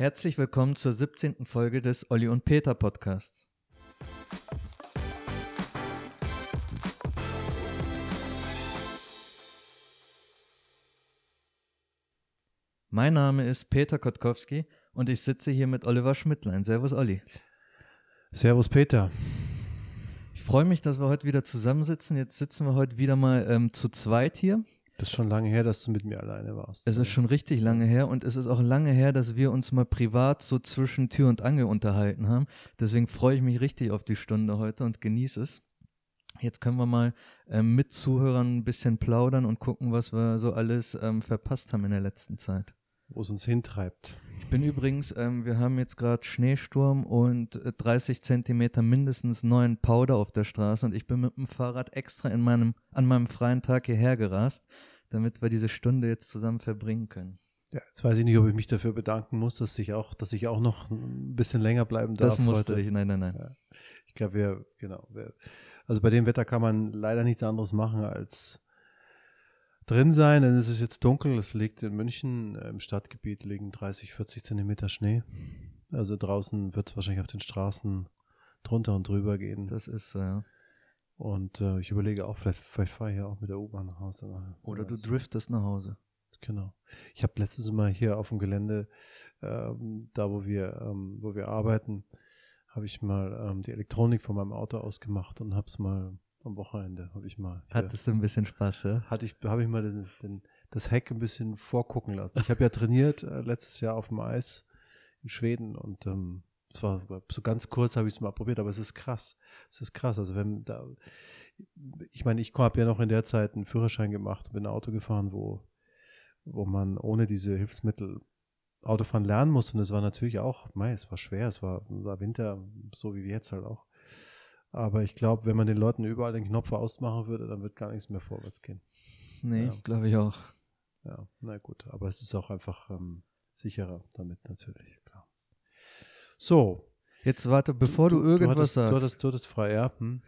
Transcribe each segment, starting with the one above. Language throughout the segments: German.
Herzlich willkommen zur 17. Folge des Olli und Peter Podcasts. Mein Name ist Peter Kotkowski und ich sitze hier mit Oliver Schmidtlein. Servus, Olli. Servus, Peter. Ich freue mich, dass wir heute wieder zusammensitzen. Jetzt sitzen wir heute wieder mal ähm, zu zweit hier. Das ist schon lange her, dass du mit mir alleine warst. Es ist schon richtig lange her und es ist auch lange her, dass wir uns mal privat so zwischen Tür und Angel unterhalten haben. Deswegen freue ich mich richtig auf die Stunde heute und genieße es. Jetzt können wir mal ähm, mit Zuhörern ein bisschen plaudern und gucken, was wir so alles ähm, verpasst haben in der letzten Zeit. Wo es uns hintreibt. Ich bin übrigens, ähm, wir haben jetzt gerade Schneesturm und äh, 30 Zentimeter mindestens neuen Powder auf der Straße und ich bin mit dem Fahrrad extra in meinem, an meinem freien Tag hierher gerast, damit wir diese Stunde jetzt zusammen verbringen können. Ja, jetzt weiß ich nicht, ob ich mich dafür bedanken muss, dass ich auch, dass ich auch noch ein bisschen länger bleiben darf. Das musste heute. ich, nein, nein, nein. Ja. Ich glaube, wir, genau, wir, also bei dem Wetter kann man leider nichts anderes machen als drin sein, denn es ist jetzt dunkel. Es liegt in München äh, im Stadtgebiet liegen 30, 40 Zentimeter Schnee. Also draußen wird es wahrscheinlich auf den Straßen drunter und drüber gehen. Das ist ja. Und äh, ich überlege auch, vielleicht, vielleicht fahre ich ja auch mit der U-Bahn nach Hause. Oder du driftest nach Hause. Genau. Ich habe letztes Mal hier auf dem Gelände, ähm, da wo wir, ähm, wo wir arbeiten, habe ich mal ähm, die Elektronik von meinem Auto ausgemacht und habe es mal am Wochenende habe ich mal. Hattest du ein bisschen Spaß, ja? Hatte ich, habe ich mal den, den, das Heck ein bisschen vorgucken lassen. Ich habe ja trainiert äh, letztes Jahr auf dem Eis in Schweden und ähm, es war so ganz kurz habe ich es mal probiert, aber es ist krass. Es ist krass. Also wenn da, ich meine, ich habe ja noch in der Zeit einen Führerschein gemacht und bin ein Auto gefahren, wo, wo man ohne diese Hilfsmittel Autofahren lernen musste. Und es war natürlich auch, mei, es war schwer, es war, war Winter, so wie jetzt halt auch. Aber ich glaube, wenn man den Leuten überall den Knopf ausmachen würde, dann wird gar nichts mehr vorwärts gehen. Nee, ja. glaube ich auch. Ja, na gut. Aber es ist auch einfach ähm, sicherer damit natürlich. So. Jetzt warte, bevor du, du irgendwas du hattest, sagst. Du hattest, du hattest frei, ja. Hm?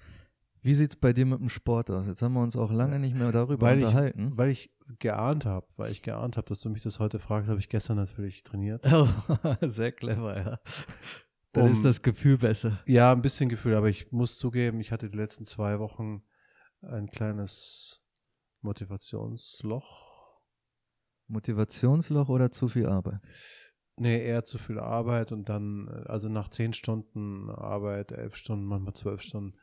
Wie sieht es bei dir mit dem Sport aus? Jetzt haben wir uns auch lange nicht mehr darüber weil unterhalten. Ich, weil ich geahnt habe, weil ich geahnt habe, dass du mich das heute fragst, habe ich gestern natürlich trainiert. Oh, sehr clever, ja. Dann um, ist das Gefühl besser. Ja, ein bisschen Gefühl, aber ich muss zugeben, ich hatte die letzten zwei Wochen ein kleines Motivationsloch. Motivationsloch oder zu viel Arbeit? Nee, eher zu viel Arbeit und dann, also nach zehn Stunden Arbeit, elf Stunden, manchmal zwölf Stunden,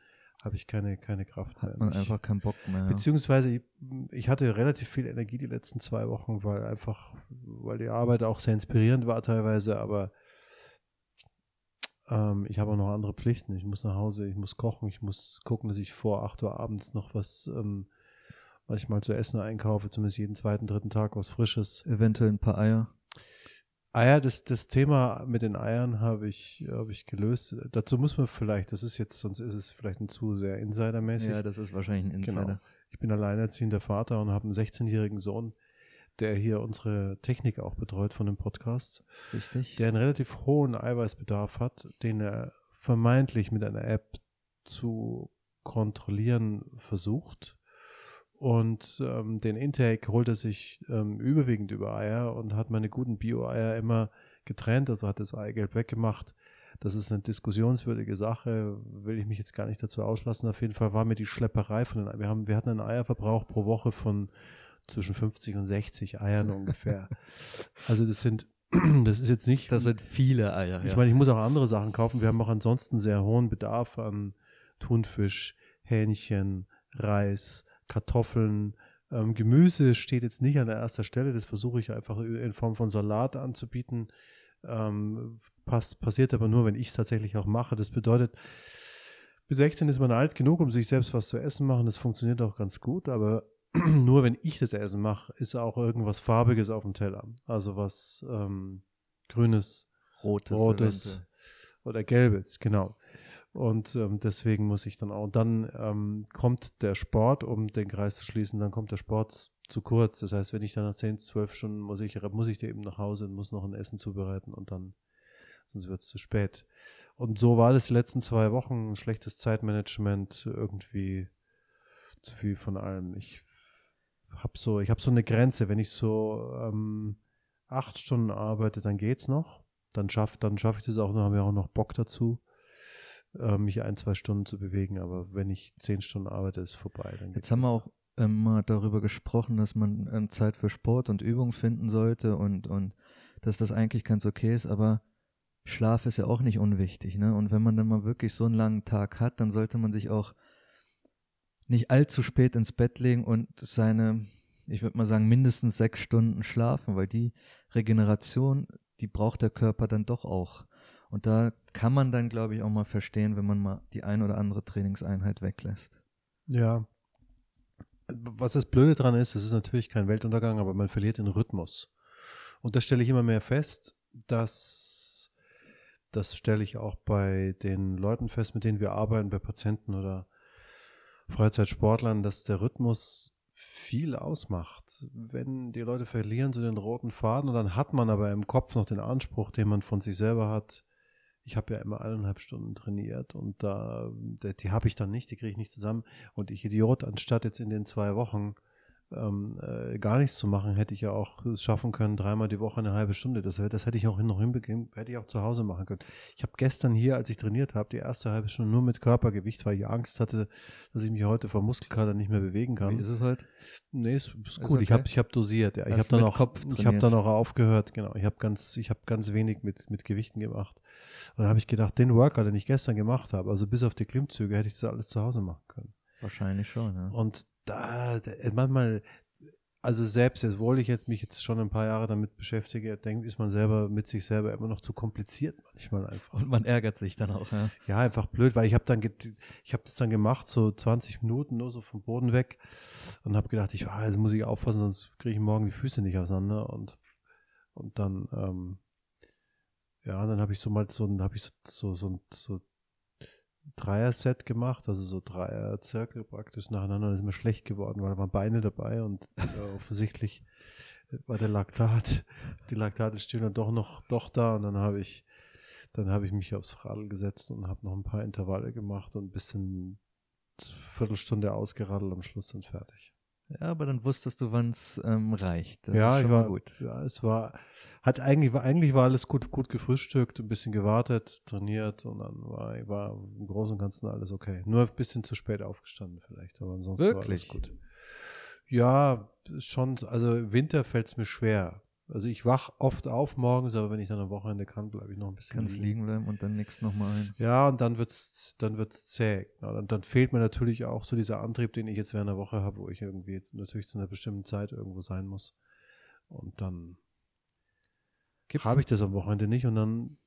habe ich keine, keine Kraft mehr. Hat man einfach keinen Bock mehr. Beziehungsweise ich, ich, hatte relativ viel Energie die letzten zwei Wochen, weil einfach, weil die Arbeit auch sehr inspirierend war teilweise, aber ähm, ich habe auch noch andere Pflichten. Ich muss nach Hause, ich muss kochen, ich muss gucken, dass ich vor 8 Uhr abends noch was, ähm, was ich mal zu essen einkaufe, zumindest jeden zweiten, dritten Tag was Frisches. Eventuell ein paar Eier. Eier, das, das Thema mit den Eiern habe ich, habe ich gelöst. Dazu muss man vielleicht, das ist jetzt, sonst ist es vielleicht ein zu sehr insidermäßig. Ja, das ist wahrscheinlich ein Insider. Genau. Ich bin alleinerziehender Vater und habe einen 16-jährigen Sohn, der hier unsere Technik auch betreut von dem Podcast. Richtig. Der einen relativ hohen Eiweißbedarf hat, den er vermeintlich mit einer App zu kontrollieren versucht. Und ähm, den Intake holt er sich ähm, überwiegend über Eier und hat meine guten Bio-Eier immer getrennt, also hat das Eigelb weggemacht. Das ist eine diskussionswürdige Sache, will ich mich jetzt gar nicht dazu auslassen. Auf jeden Fall war mir die Schlepperei von den Eiern. Wir, haben, wir hatten einen Eierverbrauch pro Woche von zwischen 50 und 60 Eiern ungefähr. Also das sind, das ist jetzt nicht. Das sind viele Eier. Ich ja. meine, ich muss auch andere Sachen kaufen. Wir haben auch ansonsten sehr hohen Bedarf an Thunfisch, Hähnchen, Reis, Kartoffeln. Ähm, Gemüse steht jetzt nicht an erster Stelle. Das versuche ich einfach in Form von Salat anzubieten. Ähm, pass, passiert aber nur, wenn ich es tatsächlich auch mache. Das bedeutet, mit 16 ist man alt genug, um sich selbst was zu essen machen. Das funktioniert auch ganz gut, aber nur wenn ich das Essen mache, ist auch irgendwas Farbiges auf dem Teller. Also was ähm, Grünes, Rotes, Rotes oder Gelbes, genau. Und ähm, deswegen muss ich dann auch, und dann ähm, kommt der Sport, um den Kreis zu schließen, dann kommt der Sport zu kurz. Das heißt, wenn ich dann nach 10, 12 Stunden muss ich, muss ich eben nach Hause und muss noch ein Essen zubereiten und dann, sonst wird es zu spät. Und so war das die letzten zwei Wochen, schlechtes Zeitmanagement, irgendwie zu viel von allem. Ich habe so, ich habe so eine Grenze. Wenn ich so ähm, acht Stunden arbeite, dann geht's noch. dann schaffe dann schaff ich das auch, dann habe ich auch noch Bock dazu, äh, mich ein, zwei Stunden zu bewegen. Aber wenn ich zehn Stunden arbeite, ist vorbei. Jetzt haben wir auch ähm, mal darüber gesprochen, dass man ähm, Zeit für Sport und Übung finden sollte und, und dass das eigentlich ganz okay ist, aber Schlaf ist ja auch nicht unwichtig, ne? Und wenn man dann mal wirklich so einen langen Tag hat, dann sollte man sich auch nicht allzu spät ins Bett legen und seine, ich würde mal sagen, mindestens sechs Stunden schlafen, weil die Regeneration, die braucht der Körper dann doch auch. Und da kann man dann, glaube ich, auch mal verstehen, wenn man mal die ein oder andere Trainingseinheit weglässt. Ja. Was das Blöde dran ist, es ist natürlich kein Weltuntergang, aber man verliert den Rhythmus. Und da stelle ich immer mehr fest, dass das stelle ich auch bei den Leuten fest, mit denen wir arbeiten, bei Patienten oder Freizeitsportlern, dass der Rhythmus viel ausmacht. Wenn die Leute verlieren so den roten Faden und dann hat man aber im Kopf noch den Anspruch, den man von sich selber hat. Ich habe ja immer eineinhalb Stunden trainiert und da, die habe ich dann nicht, die kriege ich nicht zusammen. Und ich Idiot, anstatt jetzt in den zwei Wochen ähm, äh, gar nichts zu machen, hätte ich ja auch es schaffen können, dreimal die Woche eine halbe Stunde. Das, das hätte ich auch noch hinbekommen, hätte ich auch zu Hause machen können. Ich habe gestern hier, als ich trainiert habe, die erste halbe Stunde nur mit Körpergewicht, weil ich Angst hatte, dass ich mich heute vor Muskelkater nicht mehr bewegen kann. Wie ist es heute? Nee, ist, ist gut. okay. Ich habe ich hab dosiert. Ja. Ich habe dann, auch, ich hab dann auch aufgehört. Genau. Ich habe ganz, ich hab ganz wenig mit, mit Gewichten gemacht. Und dann habe ich gedacht, den Workout, den ich gestern gemacht habe, also bis auf die Klimmzüge, hätte ich das alles zu Hause machen können. Wahrscheinlich schon, ja. Und da, da manchmal, also selbst, jetzt, obwohl ich jetzt mich jetzt schon ein paar Jahre damit beschäftige, denke, ist man selber mit sich selber immer noch zu kompliziert manchmal einfach. Und man ärgert sich dann auch, ja. Ja, einfach blöd, weil ich habe dann, ich habe das dann gemacht, so 20 Minuten nur so vom Boden weg und habe gedacht, ich, ah, jetzt muss ich aufpassen, sonst kriege ich morgen die Füße nicht auseinander und, und dann, ähm, ja, dann habe ich so mal so, habe ich so, so, so, so Dreier-Set gemacht, also so Dreier-Zirkel praktisch nacheinander. Ist mir schlecht geworden, weil da waren Beine dabei und äh, offensichtlich war der Laktat, die Laktate stehen dann doch noch doch da und dann habe ich dann habe ich mich aufs Radl gesetzt und habe noch ein paar Intervalle gemacht und ein bisschen Viertelstunde ausgeradelt, am Schluss dann fertig. Ja, aber dann wusstest du, wann es ähm, reicht. Das ja, ich war, gut. Ja, es war, hat eigentlich, war, eigentlich war alles gut, gut gefrühstückt, ein bisschen gewartet, trainiert und dann war, war im Großen und Ganzen alles okay. Nur ein bisschen zu spät aufgestanden vielleicht, aber ansonsten Wirklich? war alles gut. Ja, schon, also Winter fällt es mir schwer. Also ich wach oft auf morgens, aber wenn ich dann am Wochenende kann, bleibe ich noch ein bisschen Kannst liegen. liegen bleiben und dann nichts nochmal hin. Ja, und dann wird's, dann wird's zäh. Ja, und dann fehlt mir natürlich auch so dieser Antrieb, den ich jetzt während der Woche habe, wo ich irgendwie natürlich zu einer bestimmten Zeit irgendwo sein muss. Und dann habe ich das am Wochenende nicht und dann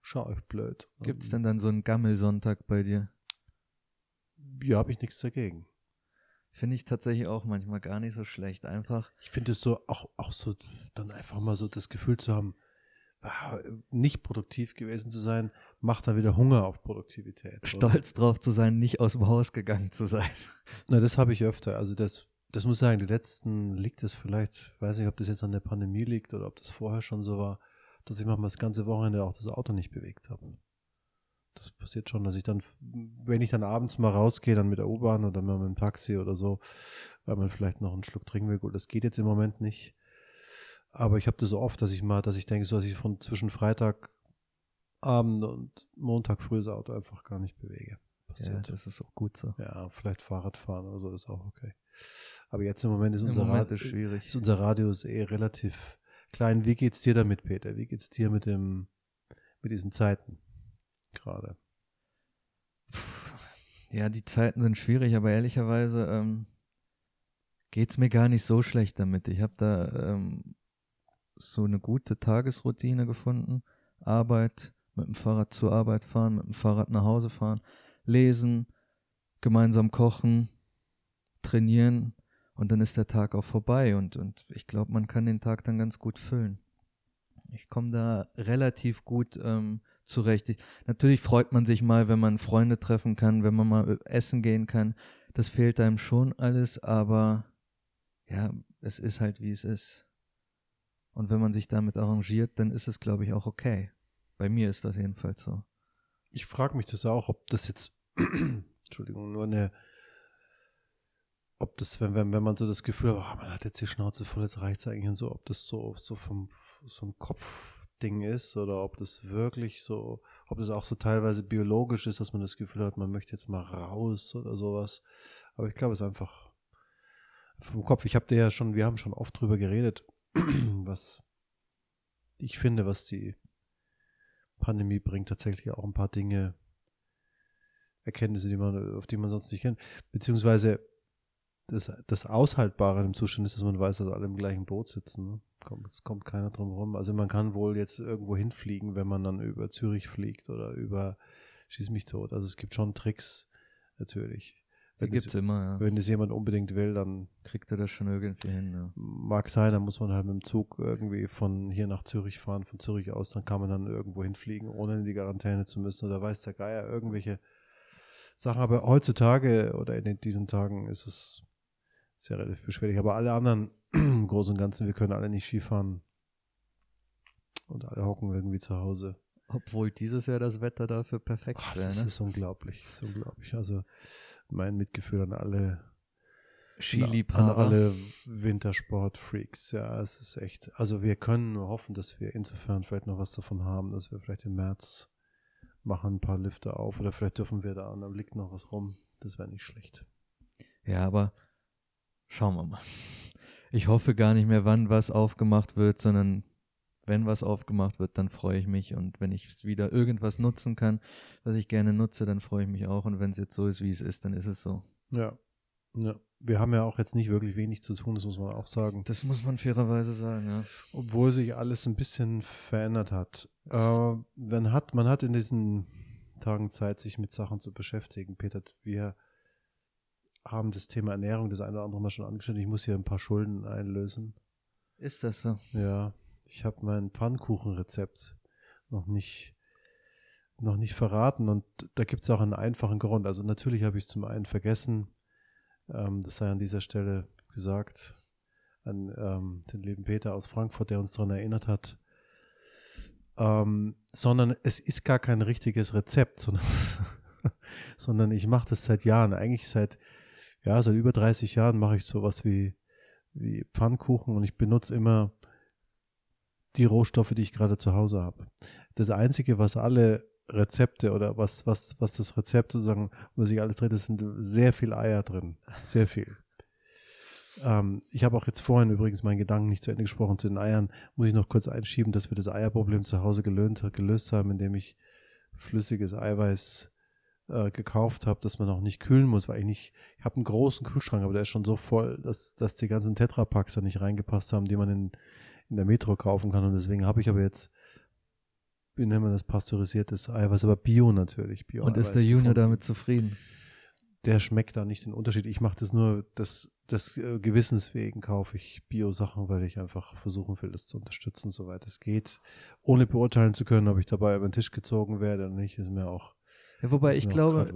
schaue ich blöd. Gibt es denn dann so einen Gammelsonntag bei dir? Ja, habe ich nichts dagegen. Finde ich tatsächlich auch manchmal gar nicht so schlecht. Einfach. Ich finde es so, auch, auch so, dann einfach mal so das Gefühl zu haben, ah, nicht produktiv gewesen zu sein, macht dann wieder Hunger auf Produktivität. Stolz oder? drauf zu sein, nicht aus dem Haus gegangen zu sein. Na, das habe ich öfter. Also das, das muss ich sagen, die letzten liegt es vielleicht, weiß nicht, ob das jetzt an der Pandemie liegt oder ob das vorher schon so war, dass ich manchmal das ganze Wochenende auch das Auto nicht bewegt habe das passiert schon, dass ich dann, wenn ich dann abends mal rausgehe, dann mit der U-Bahn oder mal mit dem Taxi oder so, weil man vielleicht noch einen Schluck trinken will. Gut, das geht jetzt im Moment nicht. Aber ich habe das so oft, dass ich mal, dass ich denke, so dass ich von zwischen Freitagabend und Montag früh das Auto einfach gar nicht bewege. Passiert. Ja, das ist auch gut so. Ja, vielleicht Fahrradfahren oder so ist auch okay. Aber jetzt im Moment ist, Im unser, Moment ist, schwierig. ist unser Radius eh relativ klein. Wie geht's dir damit, Peter? Wie geht's dir mit dem, mit diesen Zeiten? Gerade? Ja, die Zeiten sind schwierig, aber ehrlicherweise ähm, geht es mir gar nicht so schlecht damit. Ich habe da ähm, so eine gute Tagesroutine gefunden. Arbeit, mit dem Fahrrad zur Arbeit fahren, mit dem Fahrrad nach Hause fahren, lesen, gemeinsam kochen, trainieren und dann ist der Tag auch vorbei und, und ich glaube, man kann den Tag dann ganz gut füllen. Ich komme da relativ gut ähm, zurecht. Ich, natürlich freut man sich mal, wenn man Freunde treffen kann, wenn man mal essen gehen kann. Das fehlt einem schon alles, aber ja, es ist halt wie es ist. Und wenn man sich damit arrangiert, dann ist es, glaube ich, auch okay. Bei mir ist das jedenfalls so. Ich frage mich das auch, ob das jetzt, Entschuldigung, nur eine, ob das, wenn, wenn, wenn man so das Gefühl hat, oh, man hat jetzt die Schnauze voll, jetzt reicht es eigentlich und so, ob das so, so vom, so ein Kopf Ding ist oder ob das wirklich so, ob das auch so teilweise biologisch ist, dass man das Gefühl hat, man möchte jetzt mal raus oder sowas. Aber ich glaube, es ist einfach vom Kopf. Ich habe dir ja schon, wir haben schon oft drüber geredet, was ich finde, was die Pandemie bringt, tatsächlich auch ein paar Dinge, Erkenntnisse, die man, auf die man sonst nicht kennt. Beziehungsweise das, das Aushaltbare in dem Zustand ist, dass man weiß, dass alle im gleichen Boot sitzen. Ne? Kommt, es kommt keiner drum herum. Also man kann wohl jetzt irgendwo hinfliegen, wenn man dann über Zürich fliegt oder über Schieß mich tot. Also es gibt schon Tricks, natürlich. Die gibt es immer, ja. Wenn es jemand unbedingt will, dann kriegt er das schon irgendwie hin. Ja. Mag sein, dann muss man halt mit dem Zug irgendwie von hier nach Zürich fahren, von Zürich aus, dann kann man dann irgendwo hinfliegen, ohne in die Quarantäne zu müssen. Oder weiß der Geier irgendwelche Sachen. Aber heutzutage oder in diesen Tagen ist es sehr relativ beschwerlich. Aber alle anderen, im Großen und Ganzen, wir können alle nicht Skifahren. Und alle hocken irgendwie zu Hause. Obwohl dieses Jahr das Wetter dafür perfekt wäre. Das ne? ist unglaublich, das ist unglaublich. Also mein Mitgefühl an alle Skiliebhaber. An alle Wintersport-Freaks. Ja, es ist echt. Also wir können nur hoffen, dass wir insofern vielleicht noch was davon haben, dass wir vielleicht im März machen ein paar Lifte auf oder vielleicht dürfen wir da und dann liegt noch was rum. Das wäre nicht schlecht. Ja, aber schauen wir mal. Ich hoffe gar nicht mehr, wann was aufgemacht wird, sondern wenn was aufgemacht wird, dann freue ich mich. Und wenn ich wieder irgendwas nutzen kann, was ich gerne nutze, dann freue ich mich auch. Und wenn es jetzt so ist, wie es ist, dann ist es so. Ja. Ja. Wir haben ja auch jetzt nicht wirklich wenig zu tun, das muss man auch sagen. Das muss man fairerweise sagen, ja. Obwohl sich alles ein bisschen verändert hat. Äh, man, hat man hat in diesen Tagen Zeit, sich mit Sachen zu beschäftigen. Peter, wir haben das Thema Ernährung das eine oder andere Mal schon angestellt. Ich muss hier ein paar Schulden einlösen. Ist das so? Ja. Ich habe mein Pfannkuchenrezept noch nicht, noch nicht verraten und da gibt es auch einen einfachen Grund. Also natürlich habe ich es zum einen vergessen, ähm, das sei an dieser Stelle gesagt, an ähm, den lieben Peter aus Frankfurt, der uns daran erinnert hat, ähm, sondern es ist gar kein richtiges Rezept, sondern, sondern ich mache das seit Jahren, eigentlich seit, ja, seit über 30 Jahren mache ich sowas wie, wie Pfannkuchen und ich benutze immer die Rohstoffe, die ich gerade zu Hause habe. Das Einzige, was alle Rezepte oder was, was, was das Rezept sozusagen, wo sich alles dreht, ist, sind sehr viel Eier drin. Sehr viel. Ähm, ich habe auch jetzt vorhin übrigens meinen Gedanken nicht zu Ende gesprochen zu den Eiern. Muss ich noch kurz einschieben, dass wir das Eierproblem zu Hause gelöst, gelöst haben, indem ich flüssiges Eiweiß äh, gekauft habe, dass man auch nicht kühlen muss, weil ich nicht, ich habe einen großen Kühlschrank, aber der ist schon so voll, dass, dass die ganzen Tetrapacks da nicht reingepasst haben, die man in, in der Metro kaufen kann. Und deswegen habe ich aber jetzt wie nennt man das, pasteurisiertes Eiweiß, aber Bio natürlich. Bio Und ist der Junior damit zufrieden? Der schmeckt da nicht den Unterschied. Ich mache das nur des, des äh, Gewissens wegen, kaufe ich Bio-Sachen, weil ich einfach versuchen will, das zu unterstützen, soweit es geht. Ohne beurteilen zu können, ob ich dabei über den Tisch gezogen werde oder nicht, ist mir auch ja, wobei ich glaube,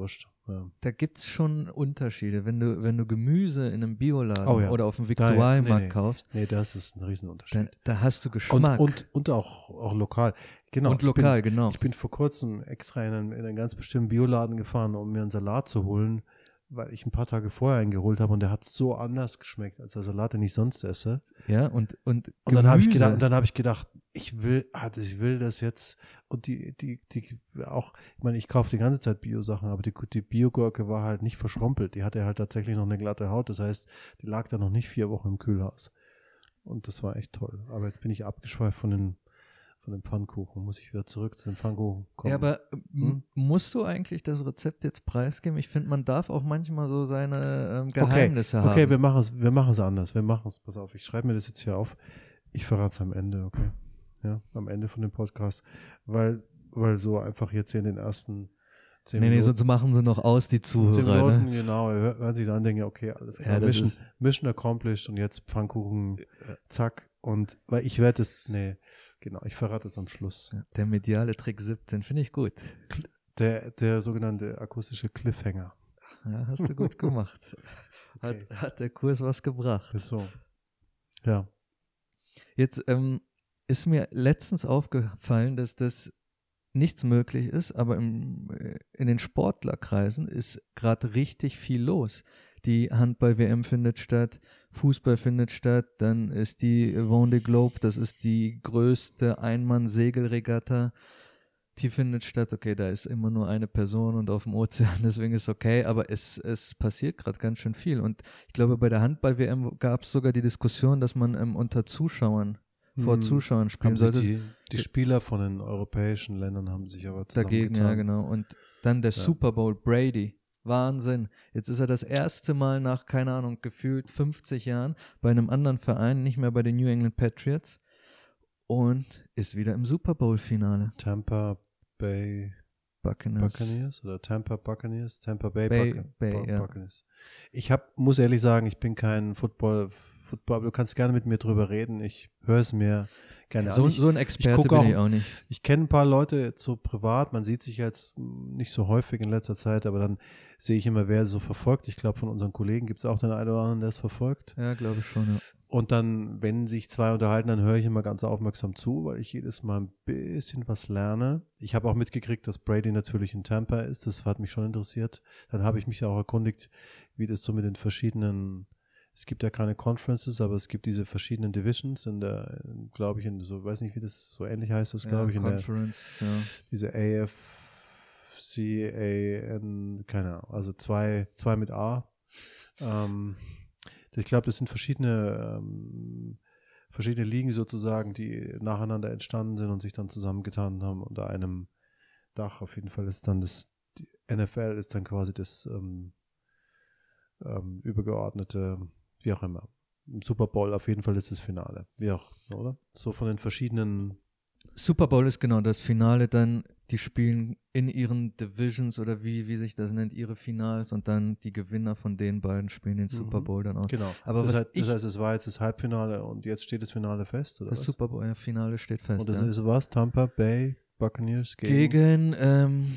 ja. da gibt es schon Unterschiede. Wenn du, wenn du Gemüse in einem Bioladen oh, ja. oder auf dem Viktualienmarkt nee, nee. kaufst. Nee, das ist ein Riesenunterschied. Da, da hast du Geschmack. Und, und, und auch, auch lokal. Genau. Und lokal, bin, genau. Ich bin vor kurzem extra in einen, in einen ganz bestimmten Bioladen gefahren, um mir einen Salat zu holen weil ich ein paar Tage vorher eingeholt habe und der hat so anders geschmeckt als der Salat, den ich sonst esse. Ja, und und, und dann habe ich gedacht, und dann habe ich gedacht, ich will, also ich will das jetzt und die die die auch, ich meine, ich kaufe die ganze Zeit Bio-Sachen, aber die die Biogurke war halt nicht verschrumpelt, die hatte halt tatsächlich noch eine glatte Haut, das heißt, die lag da noch nicht vier Wochen im Kühlhaus. Und das war echt toll. Aber jetzt bin ich abgeschweift von den von dem Pfannkuchen. Muss ich wieder zurück zu dem Pfannkuchen kommen. Ja, aber hm? musst du eigentlich das Rezept jetzt preisgeben? Ich finde, man darf auch manchmal so seine ähm, Geheimnisse okay. haben. Okay, wir machen es wir machen es anders. Wir machen es, pass auf, ich schreibe mir das jetzt hier auf. Ich verrate es am Ende, okay? Ja, am Ende von dem Podcast. Weil, weil so einfach jetzt hier in den ersten Zehn nee, Minuten. nee, sonst machen sie noch aus, die Zuhörer. Zehn Minuten, ne? genau. Hören sich an, denken, okay, alles klar. Ja, Mission, Mission accomplished und jetzt Pfannkuchen, zack. Und weil ich werde es, nee, Genau, ich verrate es am Schluss. Der mediale Trick 17 finde ich gut. Der, der sogenannte akustische Cliffhanger. Ja, hast du gut gemacht. Hat, okay. hat der Kurs was gebracht. Ist so. Ja. Jetzt ähm, ist mir letztens aufgefallen, dass das nichts möglich ist, aber im, äh, in den Sportlerkreisen ist gerade richtig viel los. Die Handball-WM findet statt, Fußball findet statt, dann ist die Vendée Globe, das ist die größte Einmann-Segelregatta, die findet statt. Okay, da ist immer nur eine Person und auf dem Ozean, deswegen ist okay, aber es, es passiert gerade ganz schön viel. Und ich glaube, bei der Handball-WM gab es sogar die Diskussion, dass man ähm, unter Zuschauern vor Hm. Zuschauern spielen Haben sollte. die, die Spieler von den europäischen Ländern haben sich aber Dagegen, ja, genau. Und dann der Ja. Super Bowl, Brady. Wahnsinn. Jetzt ist er das erste Mal nach, keine Ahnung, gefühlt 50 Jahren bei einem anderen Verein, nicht mehr bei den New England Patriots und ist wieder im Super Bowl-Finale. Tampa Bay Buccaneers. Buccaneers oder Tampa Buccaneers, Tampa Bay, Bay- Bucca- Bay, Bu- ja. Buccaneers. Ich hab, muss ehrlich sagen, ich bin kein Football, Football, du kannst gerne mit mir drüber reden. Ich höre es mir gerne So. Ich, so ein Experte guck bin auch- ich auch nicht. ich kenne ein paar Leute jetzt so privat, man sieht sich jetzt nicht so häufig in letzter Zeit, aber dann sehe ich immer, wer so verfolgt. Ich glaube, von unseren Kollegen gibt es auch den einen oder anderen, der es verfolgt. Ja, glaube ich schon, ja. Und dann, wenn sich zwei unterhalten, dann höre ich immer ganz aufmerksam zu, weil ich jedes Mal ein bisschen was lerne. Ich habe auch mitgekriegt, dass Brady natürlich in Tampa ist. Das hat mich schon interessiert. Dann habe ich mich auch erkundigt, wie das so mit den verschiedenen, es gibt ja keine Conferences, aber es gibt diese verschiedenen Divisions in der, glaube ich, in so, weiß nicht, wie das so ähnlich heißt, das glaube ja, ich, in der, Conference, ja. diese AFC, AN, keine Ahnung, also zwei, zwei mit A. Ähm, ich glaube, das sind verschiedene, ähm, verschiedene Ligen sozusagen, die nacheinander entstanden sind und sich dann zusammengetan haben unter einem Dach. Auf jeden Fall ist dann das, die NFL ist dann quasi das ähm, ähm, übergeordnete, wie auch immer. Im Super Bowl auf jeden Fall ist das Finale. Wie auch, oder? So von den verschiedenen Super Bowl ist genau das Finale dann, die spielen in ihren Divisions oder wie, wie sich das nennt, ihre Finals und dann die Gewinner von den beiden spielen den Super Mhm. Bowl dann auch. Genau. Aber das, heißt, ich- das heißt, es war jetzt das Halbfinale und jetzt steht das Finale fest, oder Das was? Super Bowl ja, Finale steht fest. und das ja. ist was? Tampa Bay Buccaneers gegen, Gegen, ähm,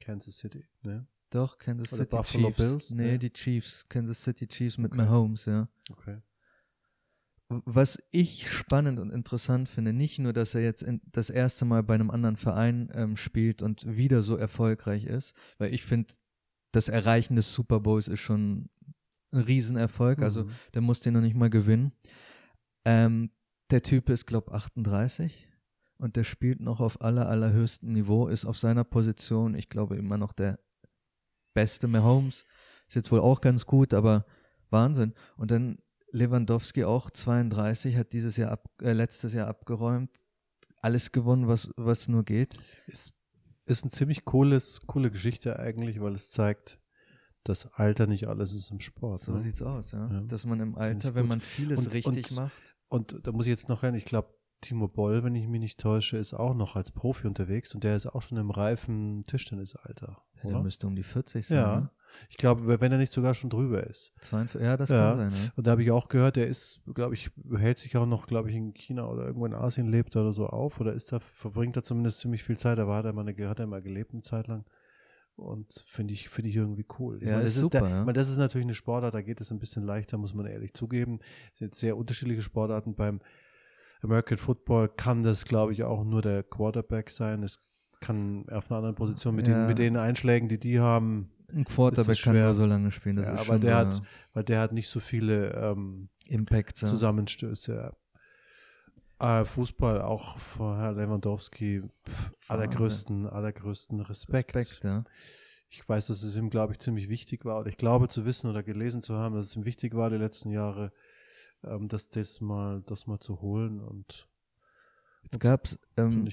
Kansas City. Ne? Doch, Kansas Oder City Buffalo Chiefs. Bills, nee, ne? die Chiefs, Kansas City Chiefs mit Okay. Mahomes, ja. Okay. Was ich spannend und interessant finde, nicht nur, dass er jetzt das erste Mal bei einem anderen Verein ähm, spielt und wieder so erfolgreich ist, weil ich finde, das Erreichen des Super Bowls ist schon ein Riesenerfolg, also Mhm. der muss den noch nicht mal gewinnen. Ähm, der Typ ist, glaube 38 und der spielt noch auf aller, allerhöchstem Niveau, ist auf seiner Position, ich glaube, immer noch der beste Mahomes. Ist jetzt wohl auch ganz gut, aber Wahnsinn. Und dann Lewandowski auch 32, hat dieses Jahr ab, äh, letztes Jahr abgeräumt, alles gewonnen, was, was nur geht. Ist, ist ein ziemlich cooles, coole Geschichte eigentlich, weil es zeigt, dass Alter nicht alles ist im Sport. So ne? sieht's aus, ja. Ja. Dass man im Alter, wenn man vieles Und- richtig und- macht. Und da muss ich jetzt noch rein, ich glaube, Timo Boll, wenn ich mich nicht täusche, ist auch noch als Profi unterwegs und der ist auch schon im reifen Tischtennisalter. Der Oder? müsste um die 40 sein. Ja. ne? Ich glaube, wenn er nicht sogar schon drüber ist. 42, ja, das Ja. kann sein, ja. Und da habe ich auch gehört, der ist, glaube ich, hält sich auch noch, glaube ich, in China oder irgendwo in Asien lebt oder so auf oder ist da, verbringt da zumindest ziemlich viel Zeit. Da war er mal eine, hat er mal gelebt eine Zeit lang. Und finde ich, finde ich irgendwie cool. Ich Ja, meine, ist das super, der, ja. ich meine, das ist natürlich eine Sportart, da geht es ein bisschen leichter, muss man ehrlich zugeben. Es sind sehr unterschiedliche Sportarten. Beim American Football kann das, glaube ich, auch nur der Quarterback sein. Es kann auf einer anderen Position mit, Ja. den, mit den Einschlägen, die die haben, Ein Quarterback kann schwer. nur so lange spielen. Das Ja, ist aber schon der hat- weil der hat nicht so viele ähm, Impact. Zusammenstöße. Äh, Fußball auch vor Herr Lewandowski pf, allergrößten, allergrößten Respekt. Respekt, ja. Ich weiß, dass es ihm, glaube ich, ziemlich wichtig war. Oder ich glaube zu wissen oder gelesen zu haben, dass es ihm wichtig war, die letzten Jahre, ähm, das, das, mal, das mal zu holen. Und Jetzt gab es ähm,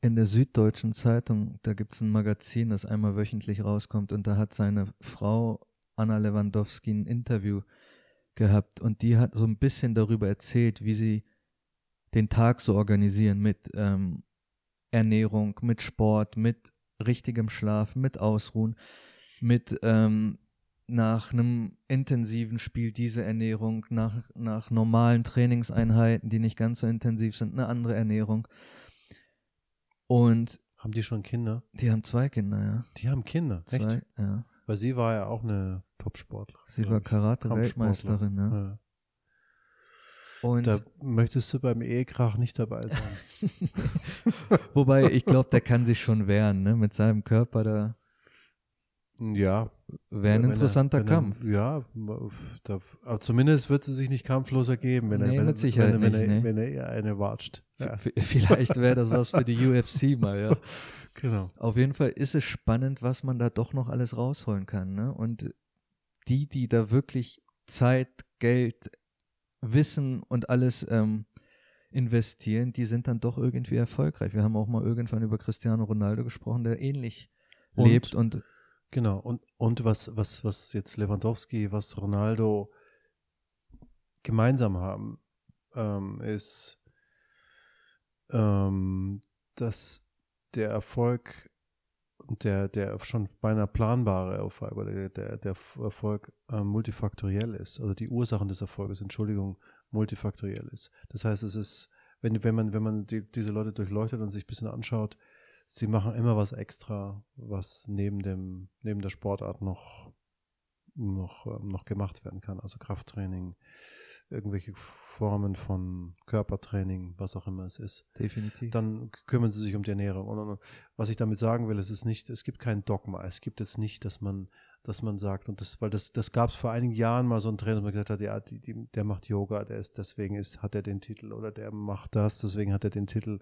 in der Süddeutschen Zeitung, da gibt es ein Magazin, das einmal wöchentlich rauskommt und da hat seine Frau Anna Lewandowski ein Interview gehabt und die hat so ein bisschen darüber erzählt, wie sie den Tag so organisieren mit ähm, Ernährung, mit Sport, mit richtigem Schlaf, mit Ausruhen, mit ähm, nach einem intensiven Spiel diese Ernährung, nach, nach normalen Trainingseinheiten, die nicht ganz so intensiv sind, eine andere Ernährung. Und Haben die schon Kinder? die haben zwei Kinder, ja. Die haben Kinder. Echt? Zwei, ja. Weil sie war ja auch eine Top-Sportlerin. Sie war. Karate-Weltmeisterin, ja. Ja. Und Da möchtest du beim Ehekrach nicht dabei sein. wobei ich glaube, der kann sich schon wehren, ne? Mit seinem Körper da. Ja. Wäre ein er- interessanter er- Kampf. Ja, da, aber zumindest wird sie sich nicht kampflos ergeben, wenn er, Nee, er- Sicherheit wenn, er- wenn, nicht, er, nee. wenn er ihr eine watscht. Ja, Vielleicht wäre das was für die UFC mal, ja. genau. Auf jeden Fall ist es spannend, was man da doch noch alles rausholen kann. Ne? Und die, die da wirklich Zeit, Geld, Wissen und alles ähm, investieren, die sind dann doch irgendwie erfolgreich. Wir haben auch mal irgendwann über Cristiano Ronaldo gesprochen, der ähnlich Und- lebt und Genau. Und, und was, was, was jetzt Lewandowski, was Ronaldo gemeinsam haben, ähm, ist, ähm, dass der Erfolg der, der schon beinahe planbare Erfolg oder der, der, Erfolg ähm, multifaktoriell ist. Also die Ursachen des Erfolges, Entschuldigung, multifaktoriell ist. Das heißt, es ist, wenn, wenn man, wenn man die, diese Leute durchleuchtet und sich ein bisschen anschaut, sie machen immer was extra, was neben dem, neben der Sportart noch, noch, ähm, noch gemacht werden kann. Also Krafttraining, irgendwelche Formen von Körpertraining, was auch immer es ist. definitiv. Dann kümmern sie sich um die Ernährung. Und, und, und was ich damit sagen will, es ist nicht, es gibt kein Dogma. Es gibt jetzt nicht, dass man, dass man sagt, und das, weil das, das gab es vor einigen Jahren mal so einen Trainer, der gesagt hat, ja, die, die, der macht Yoga, der ist, deswegen ist, hat er den Titel oder der macht das, deswegen hat er den Titel.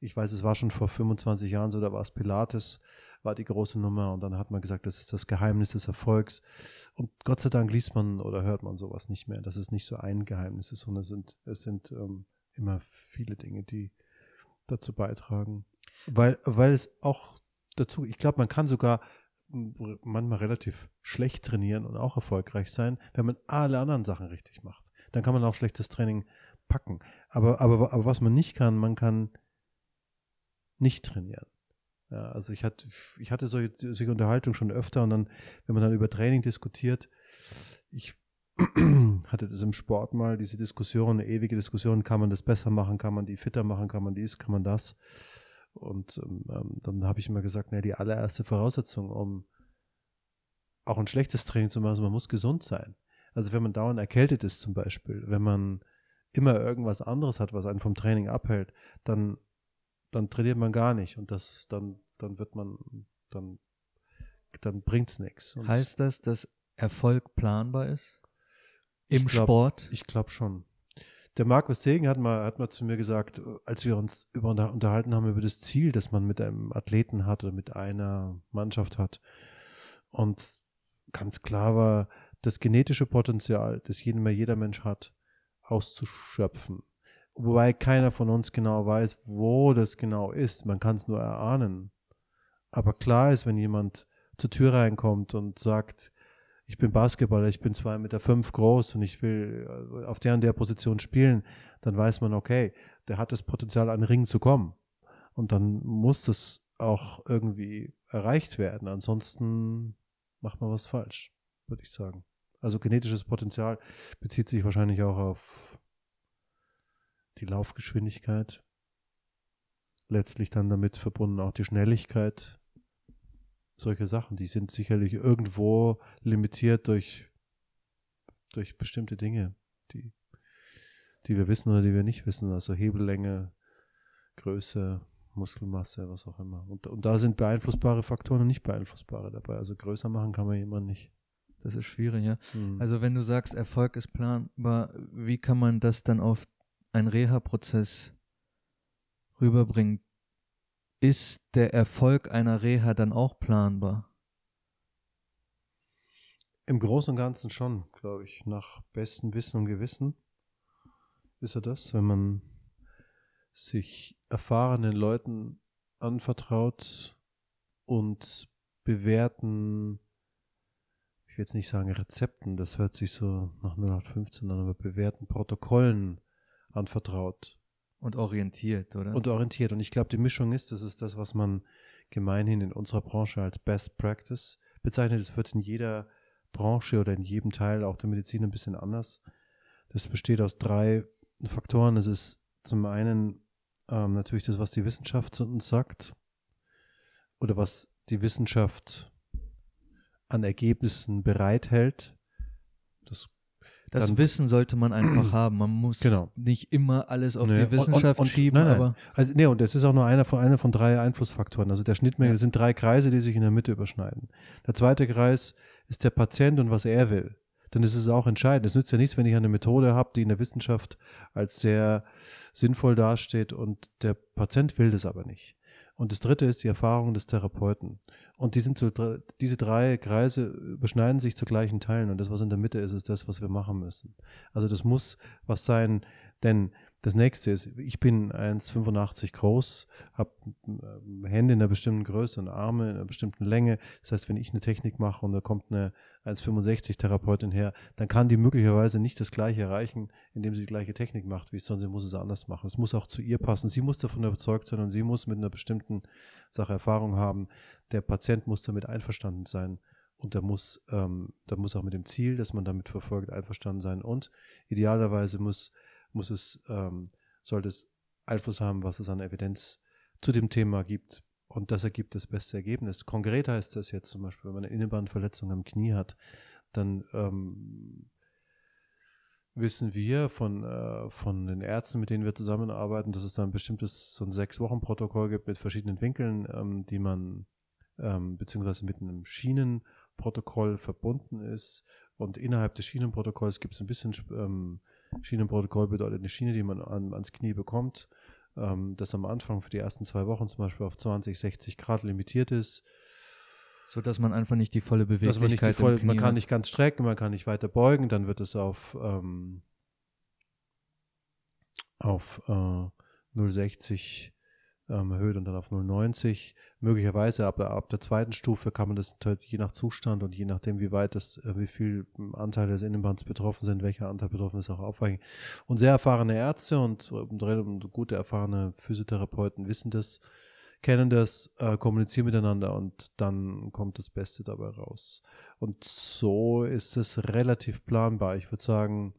Ich weiß, es war schon vor 25 Jahren so, da war es Pilates, war die große Nummer und dann hat man gesagt, das ist das Geheimnis des Erfolgs. Und Gott sei Dank liest man oder hört man sowas nicht mehr, dass es nicht so ein Geheimnis ist, sondern es sind, es sind ähm, immer viele Dinge, die dazu beitragen. Weil, weil es auch dazu, ich glaube, man kann sogar manchmal relativ schlecht trainieren und auch erfolgreich sein, wenn man alle anderen Sachen richtig macht. Dann kann man auch schlechtes Training packen. Aber, aber, aber was man nicht kann, man kann nicht trainieren. Ja, also ich hatte, ich hatte solche, solche Unterhaltungen schon öfter und dann, wenn man dann über Training diskutiert, ich hatte das im Sport mal, diese Diskussion, eine ewige Diskussion, kann man das besser machen, kann man die fitter machen, kann man dies, kann man das. Und ähm, dann habe ich immer gesagt, na, die allererste Voraussetzung, um auch ein schlechtes Training zu machen, ist, man muss gesund sein. Also wenn man dauernd erkältet ist zum Beispiel, wenn man immer irgendwas anderes hat, was einen vom Training abhält, dann, dann trainiert man gar nicht und das, dann, dann wird man, dann, dann bringt es nichts. Heißt das, dass Erfolg planbar ist? Ich Im glaub- Sport? Ich glaube schon. Der Markus Segen hat mal, hat mal zu mir gesagt, als wir uns über, unter- unterhalten haben über das Ziel, das man mit einem Athleten hat oder mit einer Mannschaft hat. Und ganz klar war, das genetische Potenzial, das jeden, jeder Mensch hat, auszuschöpfen. Wobei keiner von uns genau weiß, wo das genau ist. Man kann es nur erahnen. Aber klar ist, wenn jemand zur Tür reinkommt und sagt, ich bin Basketballer, ich bin zwei Meter fünf groß und ich will äh, auf der und der Position spielen, dann weiß man, okay, der hat das Potenzial, an den Ring zu kommen. Und dann muss das auch irgendwie erreicht werden. Ansonsten macht man was falsch, würde ich sagen. Also genetisches Potenzial bezieht sich wahrscheinlich auch auf die Laufgeschwindigkeit. Letztlich dann damit verbunden auch die Schnelligkeit. Solche Sachen, die sind sicherlich irgendwo limitiert durch, durch bestimmte Dinge, die, die wir wissen oder die wir nicht wissen. Also Hebellänge, Größe, Muskelmasse, was auch immer. Und, und da sind beeinflussbare Faktoren und nicht beeinflussbare dabei. Also größer machen kann man jemanden nicht. Das ist schwierig, ja. Hm. Also wenn du sagst, Erfolg ist planbar, wie kann man das dann auf einen Reha-Prozess rüberbringen? Ist der Erfolg einer Reha dann auch planbar? Im Großen und Ganzen schon, glaube ich. Nach bestem Wissen und Gewissen ist er das, wenn man sich erfahrenen Leuten anvertraut und bewährten, ich will jetzt nicht sagen Rezepten, das hört sich so nach 0815 an, aber bewährten Protokollen anvertraut Und orientiert, oder? und orientiert. Und ich glaube, die Mischung ist, das ist das, was man gemeinhin in unserer Branche als Best Practice bezeichnet. Es wird in jeder Branche oder in jedem Teil auch der Medizin ein bisschen anders. Das besteht aus drei Faktoren. Es ist zum einen ähm, natürlich das, was die Wissenschaft zu uns sagt oder was die Wissenschaft an Ergebnissen bereithält. Das, Das dann, Wissen sollte man einfach haben. Man muss Genau. nicht immer alles auf Nee, die und- und- Wissenschaft und- schieben, nein, nein. Also, nee, und das ist auch nur einer von, einer von drei Einflussfaktoren. Also der Schnittmenge, Ja. das sind drei Kreise, die sich in der Mitte überschneiden. Der zweite Kreis ist der Patient und was er will. Denn es ist auch entscheidend. Es nützt ja nichts, wenn ich eine Methode habe, die in der Wissenschaft als sehr sinnvoll dasteht und der Patient will das aber nicht. Und das dritte ist die Erfahrung des Therapeuten. Und die sind dr- diese drei Kreise überschneiden sich zu gleichen Teilen. Und das, was in der Mitte ist, ist das, was wir machen müssen. Also das muss was sein, denn das nächste ist, ich bin 1,85 groß, habe Hände in einer bestimmten Größe und Arme in einer bestimmten Länge. Das heißt, wenn ich eine Technik mache und da kommt eine 1,65 Therapeutin her, dann kann die möglicherweise nicht das Gleiche erreichen, indem sie die gleiche Technik macht, wie ich, sondern sie muss es anders machen. Es muss auch zu ihr passen. Sie muss davon überzeugt sein und sie muss mit einer bestimmten Sache Erfahrung haben. Der Patient muss damit einverstanden sein und der muss, ähm, der muss auch mit dem Ziel, das man damit verfolgt, einverstanden sein. Und idealerweise muss, muss es, ähm, sollte es Einfluss haben, was es an Evidenz zu dem Thema gibt. Und das ergibt das beste Ergebnis. Konkret heißt das jetzt zum Beispiel, wenn man eine Innenbandverletzung am Knie hat, dann ähm, wissen wir von, äh, von den Ärzten, mit denen wir zusammenarbeiten, dass es da ein bestimmtes, so ein Sechs-Wochen-Protokoll gibt mit verschiedenen Winkeln, ähm, die man, ähm, beziehungsweise mit einem Schienenprotokoll verbunden ist. Und innerhalb des Schienenprotokolls gibt es ein bisschen, ähm, Schienenprotokoll bedeutet eine Schiene, die man an, ans Knie bekommt, ähm, das am Anfang für die ersten zwei Wochen zum Beispiel auf 20, 60 Grad limitiert ist. so dass man einfach nicht die volle Dass Beweglichkeit man nicht die voll, im Knie man kann nicht ganz strecken, man kann nicht weiter beugen, dann wird es auf, ähm, auf äh, 0,60 ähm, erhöht und dann auf 0,90. Möglicherweise ab, ab der zweiten Stufe kann man das natürlich je nach Zustand und je nachdem, wie weit das, äh, wie viel Anteile des Innenbands betroffen sind, welcher Anteil betroffen ist, auch aufweichen. Und sehr erfahrene Ärzte und, und, und gute erfahrene Physiotherapeuten wissen das, kennen das, äh, kommunizieren miteinander und dann kommt das Beste dabei raus. Und so ist es relativ planbar. Ich würde sagen,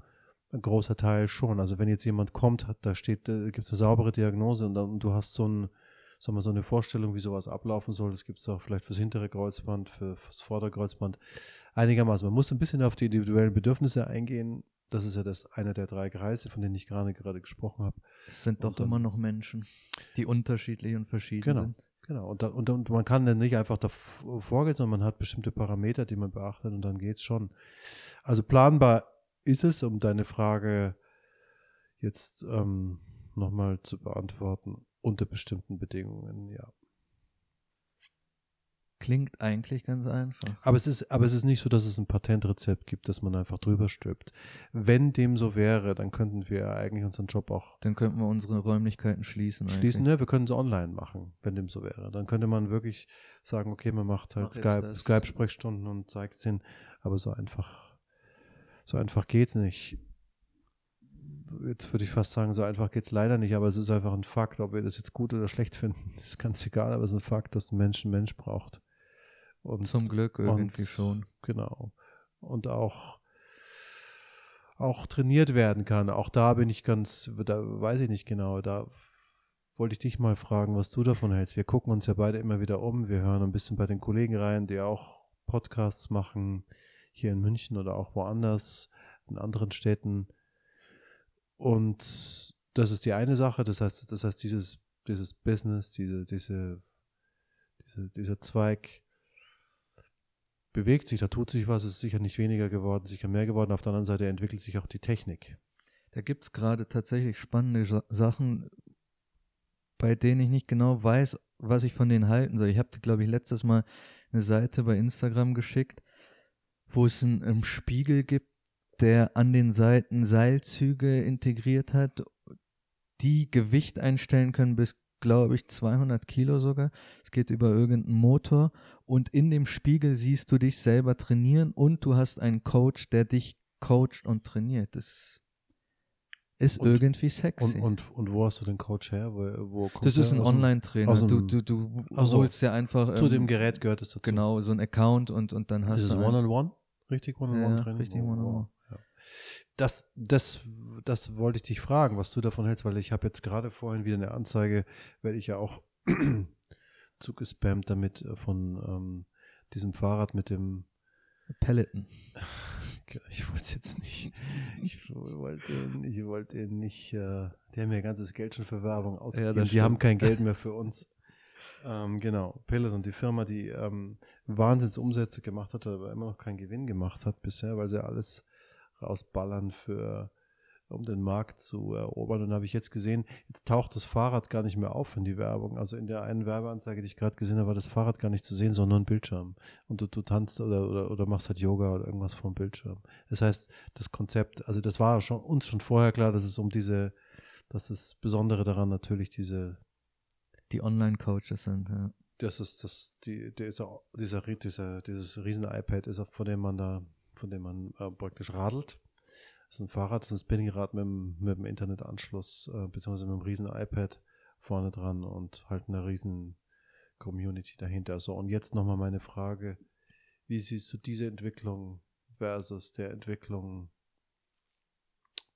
ein großer Teil schon. Also wenn jetzt jemand kommt, hat, da steht, äh, gibt es eine saubere Diagnose und, dann, du hast so, ein, sagen wir, so eine Vorstellung, wie sowas ablaufen soll. Das gibt es auch vielleicht fürs hintere Kreuzband, für, fürs Vorderkreuzband. Einigermaßen. Man muss ein bisschen auf die individuellen Bedürfnisse eingehen. Das ist ja das einer der drei Kreise, von denen ich gerade gerade gesprochen habe. Das sind doch dann- immer noch Menschen, die unterschiedlich und verschieden Genau. sind. Genau, und, da, und, und man kann dann nicht einfach davor vorgehen, sondern man hat bestimmte Parameter, die man beachtet und dann geht es schon. Also planbar ist es, um deine Frage jetzt ähm, nochmal zu beantworten, unter bestimmten Bedingungen, ja. Klingt eigentlich ganz einfach. Aber es ist, aber es ist nicht so, dass es ein Patentrezept gibt, das man einfach drüber stülpt. Wenn dem so wäre, dann könnten wir eigentlich unseren Job auch Dann könnten wir unsere Räumlichkeiten schließen. schließen. eigentlich. Ne, wir können es online machen, wenn dem so wäre. Dann könnte man wirklich sagen, okay, man macht halt Mach jetzt Skype. Skype-Sprechstunden und zeigt es hin. Aber so einfach, so einfach geht's nicht. Jetzt würde ich fast sagen, so einfach geht's leider nicht, aber es ist einfach ein Fakt, ob wir das jetzt gut oder schlecht finden, ist ganz egal, aber es ist ein Fakt, dass ein Mensch einen Mensch braucht. Und Zum Glück irgendwie und- schon. Genau. Und auch, auch trainiert werden kann. Auch da bin ich ganz, da weiß ich nicht genau, da wollte ich dich mal fragen, was du davon hältst. Wir gucken uns ja beide immer wieder um. Wir hören ein bisschen bei den Kollegen rein, die auch Podcasts machen, hier in München oder auch woanders, in anderen Städten. Und das ist die eine Sache. Das heißt, das heißt, dieses, dieses Business, diese, diese, diese, dieser Zweig bewegt sich, da tut sich was, es ist sicher nicht weniger geworden, sicher mehr geworden. Auf der anderen Seite entwickelt sich auch die Technik. Da gibt es gerade tatsächlich spannende Sa- Sachen, bei denen ich nicht genau weiß, was ich von denen halten soll. Ich habe, glaube ich, letztes Mal eine Seite bei Instagram geschickt, wo es einen, einen Spiegel gibt, der an den Seiten Seilzüge integriert hat, die Gewicht einstellen können bis, glaube ich, 200 Kilo sogar. Es geht über irgendeinen Motor und in dem Spiegel siehst du dich selber trainieren und du hast einen Coach, der dich coacht und trainiert. Das ist Und- irgendwie Und, sexy. und, und wo hast du den Coach her? Wo, wo kommt das ist ein dem- Online-Trainer. aus Du, du, du Ach so. holst ja einfach Zu ähm, dem Gerät gehört es dazu. genau so ein Account und, und dann hast Ist es du eins. One-on-One? Richtig One-on-One Ja, richtig One-on-One. Ja. Das, das, das wollte ich dich fragen, was du davon hältst, weil ich habe jetzt gerade vorhin wieder eine Anzeige, werde ich ja auch zugespammt damit äh, von ähm, diesem Fahrrad mit dem Peloton. Ich wollte es jetzt nicht. Ich wollte, ich wollte nicht. Äh, die haben ja ganzes Geld schon für Werbung ausgegeben. Ja, die haben kein Geld mehr für uns. ähm, genau. Peloton, die Firma, die ähm, Wahnsinnsumsätze gemacht hat, aber immer noch keinen Gewinn gemacht hat bisher, weil sie alles rausballern für um den Markt zu erobern. Und habe ich jetzt gesehen, jetzt taucht das Fahrrad gar nicht mehr auf in die Werbung. Also in der einen Werbeanzeige, die ich gerade gesehen habe, war das Fahrrad gar nicht zu sehen, sondern ein Bildschirm. Und du, du tanzt oder, oder, oder machst halt Yoga oder irgendwas vom Bildschirm. Das heißt, das Konzept, also das war schon, uns schon vorher klar, dass es um diese, dass das Besondere daran natürlich diese die Online-Coaches sind, ja. Das ist das, die, dieser, dieser, dieser, dieses riesen iPad ist, von dem man da, von dem man äh, praktisch radelt das ist ein Fahrrad, das ist ein Spinningrad mit dem, mit dem Internetanschluss, äh, beziehungsweise mit einem riesen iPad vorne dran und halt eine riesen Community dahinter. So, und jetzt nochmal meine Frage. Wie siehst du diese Entwicklung versus der Entwicklung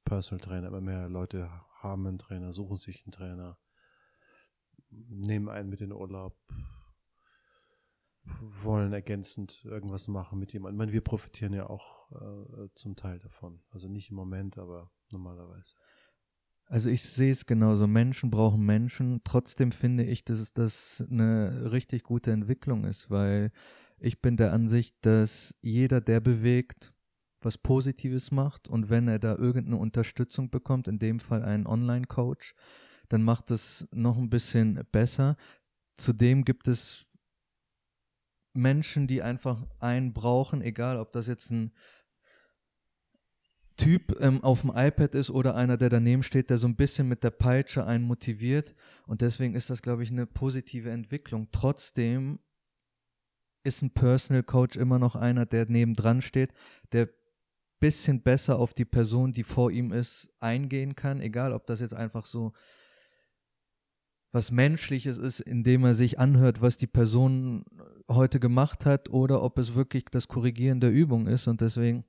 Personal Trainer? Immer mehr Leute haben einen Trainer, suchen sich einen Trainer, nehmen einen mit in den Urlaub, wollen ergänzend irgendwas machen mit jemandem. Ich meine, wir profitieren ja auch äh, zum Teil davon. Also nicht im Moment, aber normalerweise. Also ich sehe es genauso. Menschen brauchen Menschen. Trotzdem finde ich, dass das eine richtig gute Entwicklung ist, weil ich bin der Ansicht, dass jeder, der bewegt, was Positives macht und wenn er da irgendeine Unterstützung bekommt, in dem Fall einen Online-Coach, dann macht es noch ein bisschen besser. Zudem gibt es Menschen, die einfach einen brauchen, egal ob das jetzt ein Typ ähm, auf dem iPad ist oder einer, der daneben steht, der so ein bisschen mit der Peitsche einen motiviert. Und deswegen ist das, glaube ich, eine positive Entwicklung. Trotzdem ist ein Personal Coach immer noch einer, der nebendran steht, der bisschen besser auf die Person, die vor ihm ist, eingehen kann, egal ob das jetzt einfach so was Menschliches ist, indem er sich anhört, was die Person heute gemacht hat, oder ob es wirklich das Korrigieren der Übung ist. Und deswegen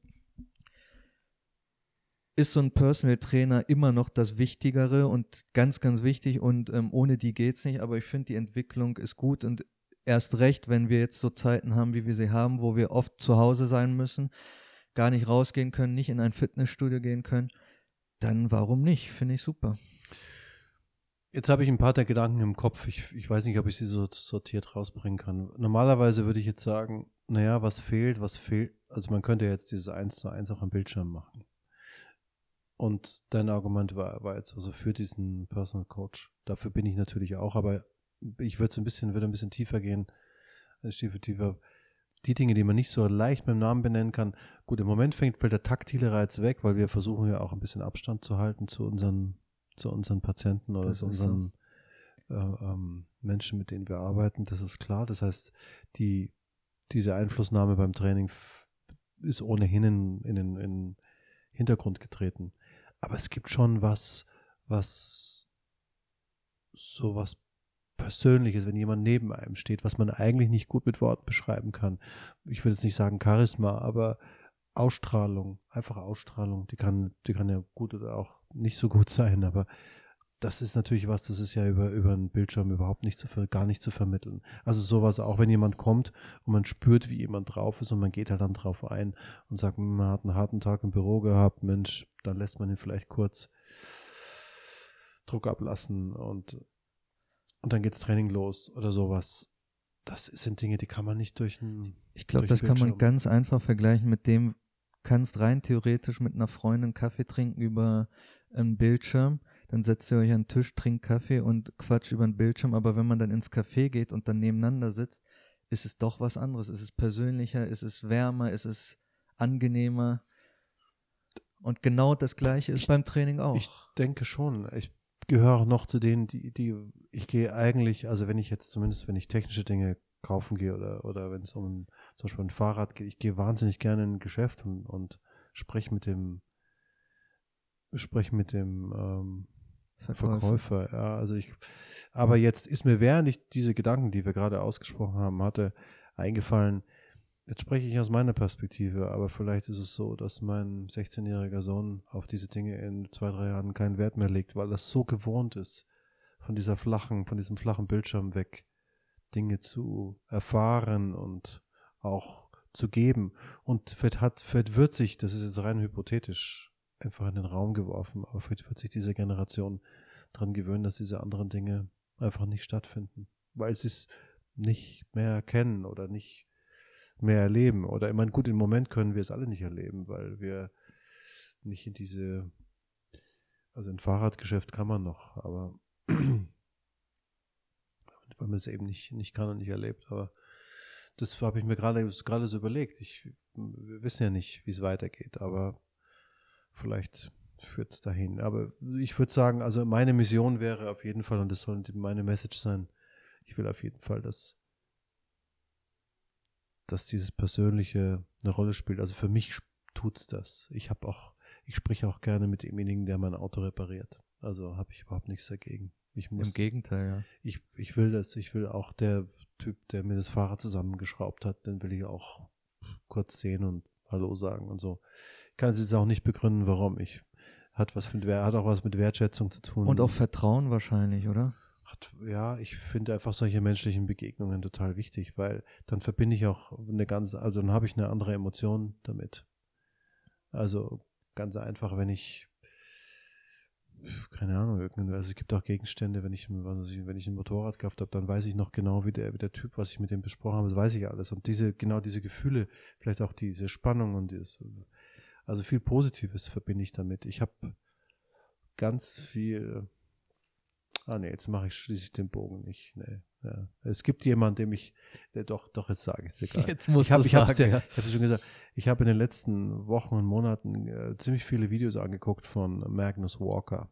ist so ein Personal Trainer immer noch das Wichtigere und ganz, ganz wichtig. Und ähm, ohne die geht es nicht. Aber ich finde, die Entwicklung ist gut und erst recht, wenn wir jetzt so Zeiten haben, wie wir sie haben, wo wir oft zu Hause sein müssen, gar nicht rausgehen können, nicht in ein Fitnessstudio gehen können, dann warum nicht? Finde ich super. Jetzt habe ich ein paar der Gedanken im Kopf. Ich, ich weiß nicht, ob ich sie so sortiert rausbringen kann. Normalerweise würde ich jetzt sagen, naja, was fehlt, was fehlt. Also man könnte jetzt dieses 1 zu 1 auch am Bildschirm machen. Und dein Argument war, war jetzt also für diesen Personal Coach. Dafür bin ich natürlich auch, aber ich würde ein bisschen, würde ein bisschen tiefer gehen. Tiefer, tiefer. Die Dinge, die man nicht so leicht mit dem Namen benennen kann. Gut, im Moment fängt, fällt der taktile Reiz weg, weil wir versuchen ja auch ein bisschen Abstand zu halten zu unseren zu unseren Patienten oder zu unseren so. äh, ähm, Menschen, mit denen wir arbeiten. Das ist klar. Das heißt, die, diese Einflussnahme beim Training ist ohnehin in, in, in den Hintergrund getreten. Aber es gibt schon was, was so was Persönliches, wenn jemand neben einem steht, was man eigentlich nicht gut mit Worten beschreiben kann. Ich will jetzt nicht sagen Charisma, aber Ausstrahlung, einfache Ausstrahlung, die kann, die kann ja gut oder auch nicht so gut sein, aber das ist natürlich was, das ist ja über, über einen Bildschirm überhaupt nicht zu, gar nicht zu vermitteln. Also sowas, auch wenn jemand kommt und man spürt, wie jemand drauf ist und man geht halt dann drauf ein und sagt, hm, man hat einen harten Tag im Büro gehabt, Mensch, dann lässt man ihn vielleicht kurz Druck ablassen und, und dann geht's Training los oder sowas. Das sind Dinge, die kann man nicht durch ein Ich glaube, das kann man ganz einfach vergleichen mit dem, kannst rein theoretisch mit einer Freundin Kaffee trinken über einen Bildschirm, dann setzt ihr euch an den Tisch, trinkt Kaffee und quatscht über den Bildschirm, aber wenn man dann ins Café geht und dann nebeneinander sitzt, ist es doch was anderes. Ist es persönlicher, ist es wärmer, ist es angenehmer. Und genau das Gleiche ist ich, beim Training auch. Ich denke schon. Ich gehöre noch zu denen, die, die, ich gehe eigentlich, also wenn ich jetzt zumindest, wenn ich technische Dinge kaufen gehe oder, oder wenn es um zum Beispiel ein Fahrrad geht, ich gehe wahnsinnig gerne in ein Geschäft und, und spreche mit dem spreche mit dem ähm, Verkäufer. Verkäufer. Ja, also ich, aber jetzt ist mir, während ich diese Gedanken, die wir gerade ausgesprochen haben, hatte, eingefallen, jetzt spreche ich aus meiner Perspektive, aber vielleicht ist es so, dass mein 16-jähriger Sohn auf diese Dinge in zwei, drei Jahren keinen Wert mehr legt, weil das so gewohnt ist, von dieser flachen, von diesem flachen Bildschirm weg Dinge zu erfahren und auch zu geben. Und vielleicht hat, vielleicht wird sich, das ist jetzt rein hypothetisch, einfach in den Raum geworfen, aber vielleicht wird sich diese Generation daran gewöhnen, dass diese anderen Dinge einfach nicht stattfinden, weil sie es nicht mehr kennen oder nicht mehr erleben. Oder ich meine, gut, im Moment können wir es alle nicht erleben, weil wir nicht in diese, also ein Fahrradgeschäft kann man noch, aber weil man es eben nicht, nicht kann und nicht erlebt. Aber das habe ich mir gerade gerade so überlegt. Ich, wir wissen ja nicht, wie es weitergeht, aber vielleicht führt es dahin. Aber ich würde sagen, also meine Mission wäre auf jeden Fall, und das soll meine Message sein, ich will auf jeden Fall, dass, dass dieses Persönliche eine Rolle spielt. Also für mich tut es das. Ich habe auch, ich spreche auch gerne mit demjenigen, der mein Auto repariert. Also habe ich überhaupt nichts dagegen. Ich muss, Im Gegenteil, ja. Ich, ich will das. Ich will auch der Typ, der mir das Fahrrad zusammengeschraubt hat, den will ich auch kurz sehen und Hallo sagen und so. Ich kann es jetzt auch nicht begründen, warum. Ich hat was mit, hat auch was mit Wertschätzung zu tun. Und auch Vertrauen wahrscheinlich, oder? Hat, ja, ich finde einfach solche menschlichen Begegnungen total wichtig, weil dann verbinde ich auch eine ganz, also dann habe ich eine andere Emotion damit. Also ganz einfach, wenn ich keine Ahnung, also es gibt auch Gegenstände, wenn ich, wenn ich ein Motorrad gehabt habe, dann weiß ich noch genau, wie der, wie der Typ, was ich mit dem besprochen habe, das weiß ich alles. Und diese, genau diese Gefühle, vielleicht auch diese Spannung und dieses, also viel Positives verbinde ich damit. Ich habe ganz viel, ah nee, jetzt mache ich schließlich den Bogen nicht. Nee, ja. Es gibt jemanden, dem ich, der doch, doch, jetzt sage ich es egal. Jetzt muss ich habe ich habe ja, ich hab schon gesagt, ich habe in den letzten Wochen und Monaten äh, ziemlich viele Videos angeguckt von Magnus Walker.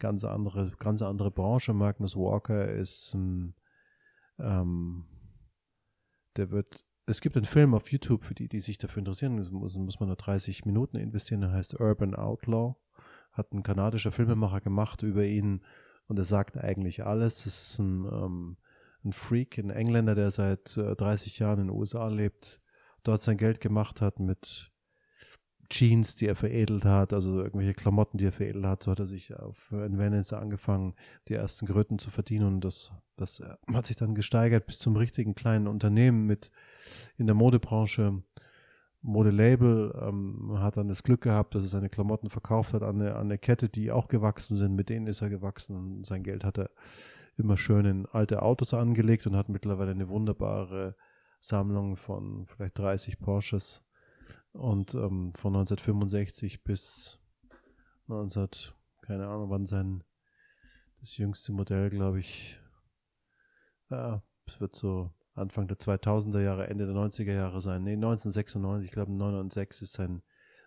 Ganz andere, ganz andere Branche. Magnus Walker ist ein, ähm, der wird, es gibt einen Film auf YouTube für die, die sich dafür interessieren. Muss, muss man nur 30 Minuten investieren. Der heißt Urban Outlaw. Hat ein kanadischer Filmemacher gemacht über ihn und er sagt eigentlich alles. Es ist ein, ähm, ein Freak, ein Engländer, der seit äh, 30 Jahren in den USA lebt, dort sein Geld gemacht hat mit Jeans, die er veredelt hat, also irgendwelche Klamotten, die er veredelt hat. So hat er sich auf, in Venice angefangen, die ersten Gröten zu verdienen und das, das äh, hat sich dann gesteigert bis zum richtigen kleinen Unternehmen mit in der Modebranche. Modelabel ähm, hat dann das Glück gehabt, dass er seine Klamotten verkauft hat an eine, an eine Kette, die auch gewachsen sind. Mit denen ist er gewachsen und sein Geld hat er immer schön in alte Autos angelegt und hat mittlerweile eine wunderbare Sammlung von vielleicht 30 Porsches und ähm, von 1965 bis 19, keine Ahnung, wann sein das jüngste Modell, glaube ich, ja, es wird so Anfang der 2000er Jahre, Ende der 90er Jahre sein. Nee, 1996, ich glaube 996 ist sein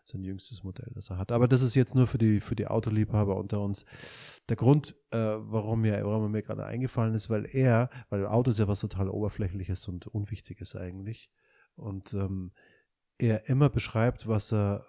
sein jüngstes Modell, das er hat. Aber das ist jetzt nur für die, für die Autoliebhaber unter uns. Der Grund, äh, warum, mir, warum mir gerade eingefallen ist, weil er, weil Auto ist ja was total Oberflächliches und Unwichtiges eigentlich. Und ähm, er immer beschreibt, was er,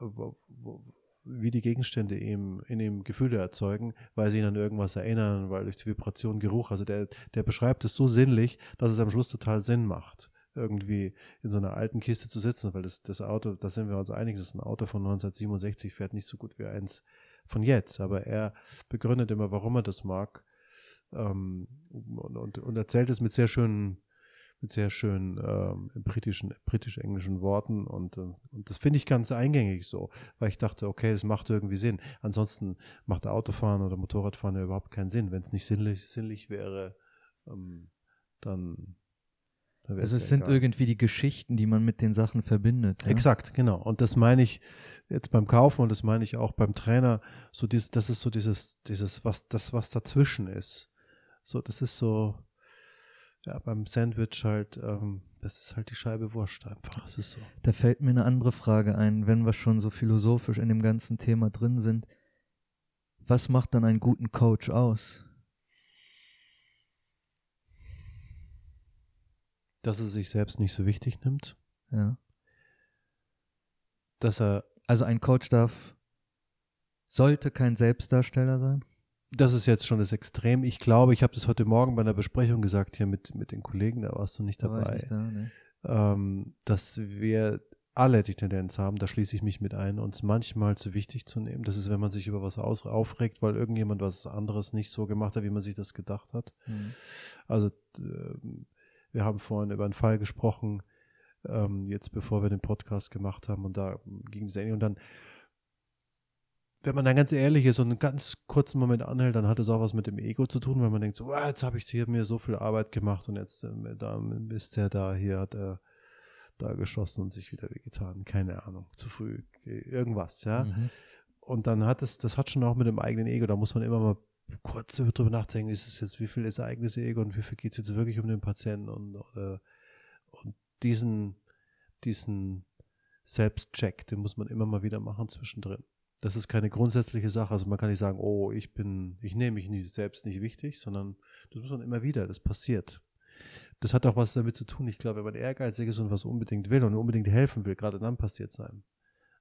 wie die Gegenstände ihm in ihm Gefühle erzeugen, weil sie ihn an irgendwas erinnern, weil durch die Vibration Geruch, also der, der beschreibt es so sinnlich, dass es am Schluss total Sinn macht irgendwie in so einer alten Kiste zu sitzen, weil das, das Auto, da sind wir uns einig, das ist ein Auto von 1967, fährt nicht so gut wie eins von jetzt. Aber er begründet immer, warum er das mag ähm, und, und, und, erzählt es mit sehr schönen mit sehr schönen ähm, britischen, britisch-englischen Worten und, äh, und das finde ich ganz eingängig so, weil ich dachte, okay, das macht irgendwie Sinn. Ansonsten macht Autofahren oder Motorradfahren ja überhaupt keinen Sinn. Wenn es nicht sinnlich, sinnlich wäre, ähm, dann also es sind egal. irgendwie die Geschichten, die man mit den Sachen verbindet. Ja? Exakt, genau. Und das meine ich jetzt beim Kaufen und das meine ich auch beim Trainer. So dieses, das ist so dieses, dieses, was, das, was dazwischen ist. So, das ist so, ja, beim Sandwich halt, ähm, das ist halt die Scheibe Wurst einfach. Es ist so. Da fällt mir eine andere Frage ein, wenn wir schon so philosophisch in dem ganzen Thema drin sind. Was macht dann einen guten Coach aus? dass er sich selbst nicht so wichtig nimmt. Ja. Dass er. Also ein Coach darf, sollte kein Selbstdarsteller sein? Das ist jetzt schon das Extrem. Ich glaube, ich habe das heute Morgen bei einer Besprechung gesagt hier mit, mit den Kollegen, da warst du nicht dabei. Nicht da, nee. ähm, dass wir alle die Tendenz haben, da schließe ich mich mit ein, uns manchmal zu wichtig zu nehmen. Das ist, wenn man sich über was aus, aufregt, weil irgendjemand was anderes nicht so gemacht hat, wie man sich das gedacht hat. Mhm. Also ähm, wir haben vorhin über einen Fall gesprochen, ähm, jetzt bevor wir den Podcast gemacht haben und da ging es ähnlich und dann wenn man dann ganz ehrlich ist und einen ganz kurzen Moment anhält, dann hat es auch was mit dem Ego zu tun, weil man denkt, so, oh, jetzt habe ich hier mir so viel Arbeit gemacht und jetzt äh, da ist der da, hier hat er da geschossen und sich wieder wehgetan. Keine Ahnung, zu früh, irgendwas, ja. Mhm. Und dann hat es, das hat schon auch mit dem eigenen Ego, da muss man immer mal kurz drüber nachdenken, ist es jetzt, wie viel ist eigenes Ego und wie viel geht es jetzt wirklich um den Patienten und, oder, und diesen, diesen Selbstcheck, den muss man immer mal wieder machen zwischendrin. Das ist keine grundsätzliche Sache. Also man kann nicht sagen, oh, ich bin, ich nehme mich nicht, selbst nicht wichtig, sondern das muss man immer wieder, das passiert. Das hat auch was damit zu tun. Ich glaube, wenn man ehrgeizig ist und was unbedingt will und unbedingt helfen will, gerade dann passiert es einem.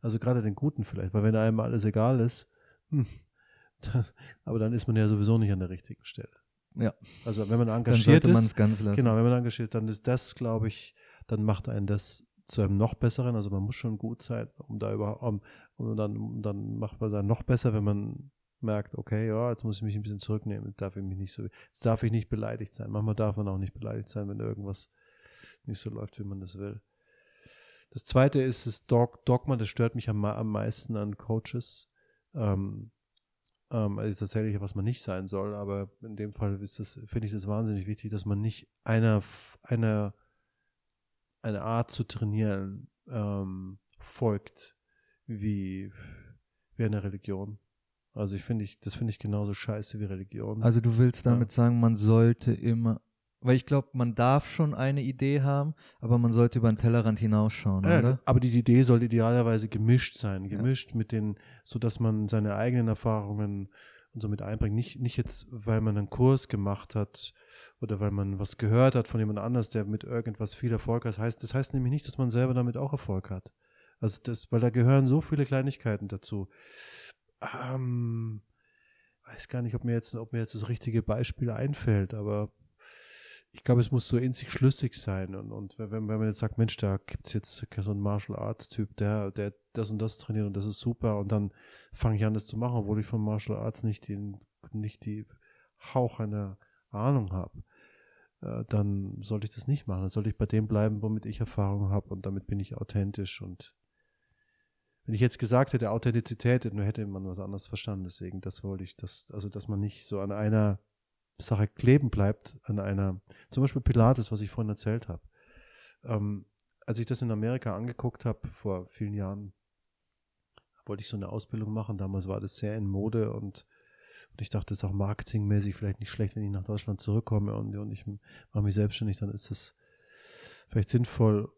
Also gerade den Guten vielleicht, weil wenn einem alles egal ist, hm, dann, aber dann ist man ja sowieso nicht an der richtigen Stelle. Ja. Also wenn man engagiert dann ist, ganz lassen. genau, wenn man engagiert, dann ist das, glaube ich, dann macht einen das zu einem noch besseren. Also man muss schon gut sein, um da überhaupt, um, und dann, dann macht man dann noch besser, wenn man merkt, okay, ja, jetzt muss ich mich ein bisschen zurücknehmen, jetzt darf ich mich nicht so, jetzt darf ich nicht beleidigt sein. Manchmal darf man auch nicht beleidigt sein, wenn irgendwas nicht so läuft, wie man das will. Das zweite ist das Dog Dogma, das stört mich am, am meisten an Coaches. Ähm, ähm, also tatsächlich, was man nicht sein soll, aber in dem Fall finde ich das wahnsinnig wichtig, dass man nicht einer, einer, eine Art zu trainieren ähm, folgt, wie, wie eine Religion. Also ich finde ich, das finde ich genauso scheiße wie Religion. Also du willst damit ja. sagen, man sollte immer, weil ich glaube, man darf schon eine Idee haben, aber man sollte über den Tellerrand hinausschauen, ja, oder? Aber diese Idee soll idealerweise gemischt sein, gemischt ja. mit den, so dass man seine eigenen Erfahrungen und so mit einbringt. Nicht, nicht jetzt, weil man einen Kurs gemacht hat oder weil man was gehört hat von jemand anders, der mit irgendwas viel Erfolg hat. Das heißt, das heißt nämlich nicht, dass man selber damit auch Erfolg hat. Also das, weil da gehören so viele Kleinigkeiten dazu. Ähm, weiß gar nicht, ob mir jetzt, ob mir jetzt das richtige Beispiel einfällt, aber ich glaube, es muss so in sich schlüssig sein. Und, und wenn, wenn man jetzt sagt, Mensch, da gibt es jetzt so einen Martial Arts Typ, der, der das und das trainiert und das ist super, und dann fange ich an, das zu machen, obwohl ich von Martial Arts nicht, den, nicht die Hauch einer Ahnung habe, äh, dann sollte ich das nicht machen. Dann sollte ich bei dem bleiben, womit ich Erfahrung habe und damit bin ich authentisch und wenn ich jetzt gesagt hätte, Authentizität, dann hätte man was anderes verstanden. Deswegen, das wollte ich, das, also dass man nicht so an einer Sache kleben bleibt, an einer, zum Beispiel Pilates, was ich vorhin erzählt habe. Ähm, als ich das in Amerika angeguckt habe, vor vielen Jahren, wollte ich so eine Ausbildung machen. Damals war das sehr in Mode und, und ich dachte, das ist auch marketingmäßig vielleicht nicht schlecht, wenn ich nach Deutschland zurückkomme und, und ich mache mich selbstständig, dann ist das vielleicht sinnvoll,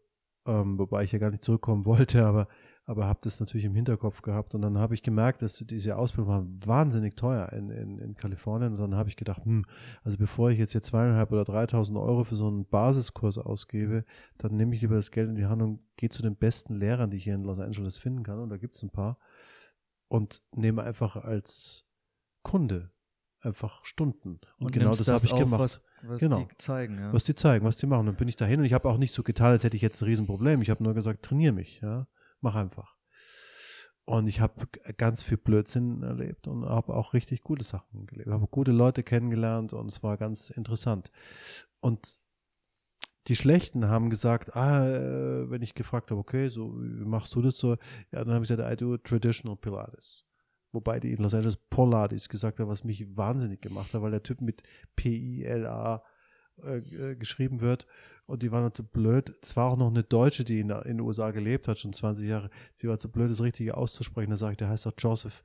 ähm, wobei ich ja gar nicht zurückkommen wollte, aber aber habe das natürlich im Hinterkopf gehabt. Und dann habe ich gemerkt, dass diese Ausbildung war wahnsinnig teuer in, in, in Kalifornien. Und dann habe ich gedacht, hm, also bevor ich jetzt hier zweieinhalb oder dreitausend Euro für so einen Basiskurs ausgebe, dann nehme ich lieber das Geld in die Hand und gehe zu den besten Lehrern, die ich hier in Los Angeles finden kann. Und da gibt es ein paar. Und nehme einfach als Kunde einfach Stunden. Und, und genau das, das habe ich gemacht. Was, was genau. die zeigen, ja. Was die zeigen, was die machen. Dann bin ich dahin und ich habe auch nicht so getan, als hätte ich jetzt ein Riesenproblem. Ich habe nur gesagt, trainiere mich, ja mach einfach. Und ich habe ganz viel Blödsinn erlebt und habe auch richtig gute Sachen gelebt. Ich habe gute Leute kennengelernt und es war ganz interessant. Und die Schlechten haben gesagt, ah, äh, wenn ich gefragt habe, okay, so wie machst du das so? Ja, dann habe ich gesagt, I do traditional Pilates. Wobei die in Los Angeles Pilates gesagt haben, was mich wahnsinnig gemacht hat, weil der Typ mit P-I-L-A äh, äh, geschrieben wird und die waren dann zu blöd. Es war auch noch eine Deutsche, die in, in den USA gelebt hat, schon 20 Jahre. Sie war zu blöd, das Richtige auszusprechen. Da sage ich, der heißt doch Joseph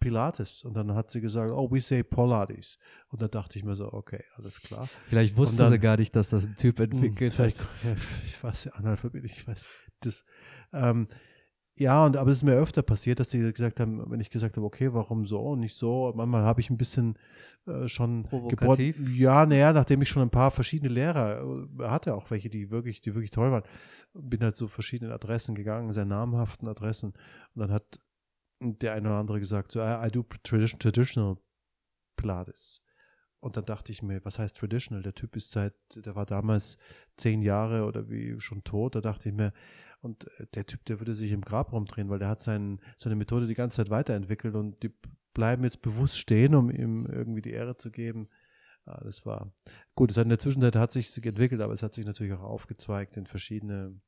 Pilates. Und dann hat sie gesagt, oh, we say Pilates. Und da dachte ich mir so, okay, alles klar. Vielleicht wusste dann, sie gar nicht, dass das ein Typ entwickelt hat. Ich weiß, Analphabet, ich weiß. Das, ähm, ja, und aber es ist mir öfter passiert, dass sie gesagt haben, wenn ich gesagt habe, okay, warum so und nicht so, manchmal habe ich ein bisschen äh, schon Provokativ? Gebohrt, ja, naja, nachdem ich schon ein paar verschiedene Lehrer äh, hatte, auch welche, die wirklich, die wirklich toll waren, bin halt zu verschiedenen Adressen gegangen, sehr namhaften Adressen. Und dann hat der eine oder andere gesagt, so, I, I do tradition, traditional Pilates. Und dann dachte ich mir, was heißt traditional? Der Typ ist seit, der war damals zehn Jahre oder wie schon tot. Da dachte ich mir, und äh, der Typ, der würde sich im Grab rumdrehen, weil der hat sein, seine Methode die ganze Zeit weiterentwickelt und die bleiben jetzt bewusst stehen, um ihm irgendwie die Ehre zu geben. Ja, das war gut. Es hat in der Zwischenzeit hat sich entwickelt, aber es hat sich natürlich auch aufgezweigt in verschiedene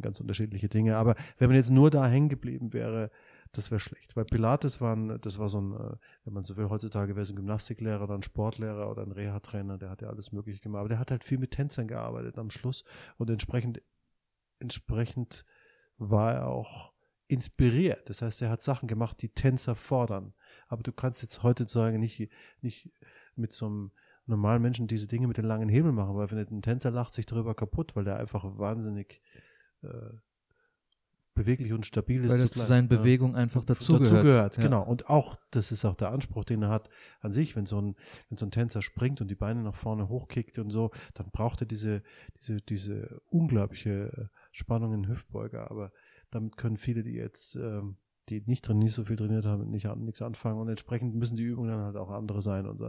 ganz unterschiedliche Dinge. Aber wenn man jetzt nur da hängen geblieben wäre, das wäre schlecht. Weil Pilates waren, das war so ein, äh, wenn man so will, heutzutage wäre es ein Gymnastiklehrer oder ein Sportlehrer oder ein Reha-Trainer, der hat ja alles Mögliche gemacht. Aber der hat halt viel mit Tänzern gearbeitet am Schluss und entsprechend, entsprechend war er auch inspiriert. Das heißt, er hat Sachen gemacht, die Tänzer fordern. Aber du kannst jetzt heutzutage nicht, nicht mit so einem normalen Menschen diese Dinge mit den langen Hebeln machen, weil wenn ein Tänzer lacht sich darüber kaputt, weil der einfach wahnsinnig äh, beweglich und stabil ist. Weil das zu seinen. Bewegungen einfach dazugehört. Dazu gehört, ja. genau. Und auch, das ist auch der Anspruch, den er hat an sich, wenn so ein, wenn so ein Tänzer springt und die Beine nach vorne hochkickt und so, dann braucht er diese, diese, diese unglaubliche Spannung in Hüftbeuger. Aber damit können viele, die jetzt, ähm, die nicht drin, nicht so viel trainiert haben, nicht nichts anfangen und entsprechend müssen die Übungen dann halt auch andere sein und so.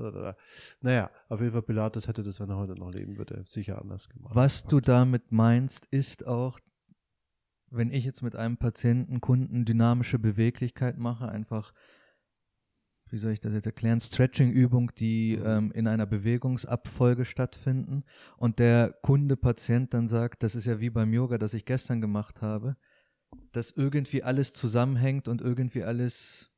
Naja, auf jeden Fall Pilates hätte das, wenn er heute noch leben würde, sicher anders gemacht. Was du damit meinst, ist auch, wenn ich jetzt mit einem Patienten, Kunden dynamische Beweglichkeit mache, einfach, wie soll ich das jetzt erklären, Stretching-Übung, die mhm. ähm, in einer Bewegungsabfolge stattfinden und der Kunde, Patient dann sagt, das ist ja wie beim Yoga, das ich gestern gemacht habe, dass irgendwie alles zusammenhängt und irgendwie alles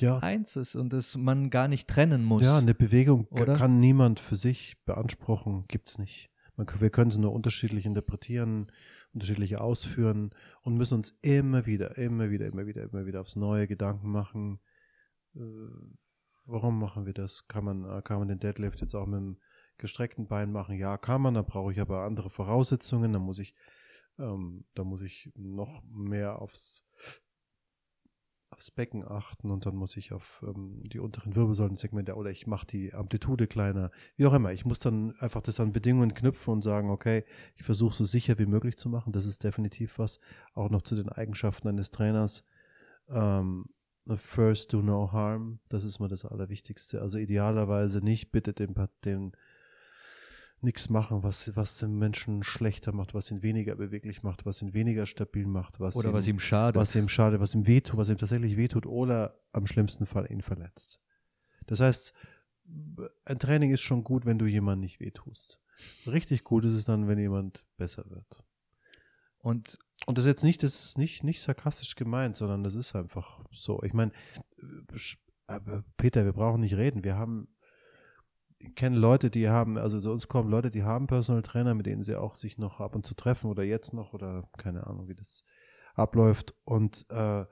ja. eins ist und dass man gar nicht trennen muss. Ja, eine Bewegung oder? kann niemand für sich beanspruchen, gibt es nicht. Man, wir können sie nur unterschiedlich interpretieren unterschiedliche ausführen und müssen uns immer wieder, immer wieder, immer wieder, immer wieder aufs neue Gedanken machen. Äh, warum machen wir das? Kann man, äh, kann man den Deadlift jetzt auch mit dem gestreckten Bein machen? Ja, kann man, da brauche ich aber andere Voraussetzungen, da muss ich, ähm, da muss ich noch mehr aufs aufs Becken achten und dann muss ich auf ähm, die unteren Wirbelsäulensegmente oder ich mache die Amplitude kleiner, wie auch immer. Ich muss dann einfach das an Bedingungen knüpfen und sagen, okay, ich versuche so sicher wie möglich zu machen. Das ist definitiv was, auch noch zu den Eigenschaften eines Trainers. Ähm, first do no harm, das ist mal das Allerwichtigste. Also idealerweise nicht bitte den, den nichts machen, was, was den Menschen schlechter macht, was ihn weniger beweglich macht, was ihn weniger stabil macht, was oder ihm, was ihm schadet. Was ihm schadet, was ihm wehtut, was ihm tatsächlich wehtut oder am schlimmsten Fall ihn verletzt. Das heißt, ein Training ist schon gut, wenn du jemandem nicht wehtust. Richtig gut ist es dann, wenn jemand besser wird. Und, und das ist jetzt nicht, das ist nicht, nicht sarkastisch gemeint, sondern das ist einfach so. Ich meine, äh, Peter, wir brauchen nicht reden. Wir haben kenne Leute, die haben, also zu uns kommen Leute, die haben Personal Trainer, mit denen sie auch sich noch ab und zu treffen oder jetzt noch oder keine Ahnung, wie das abläuft. Und äh,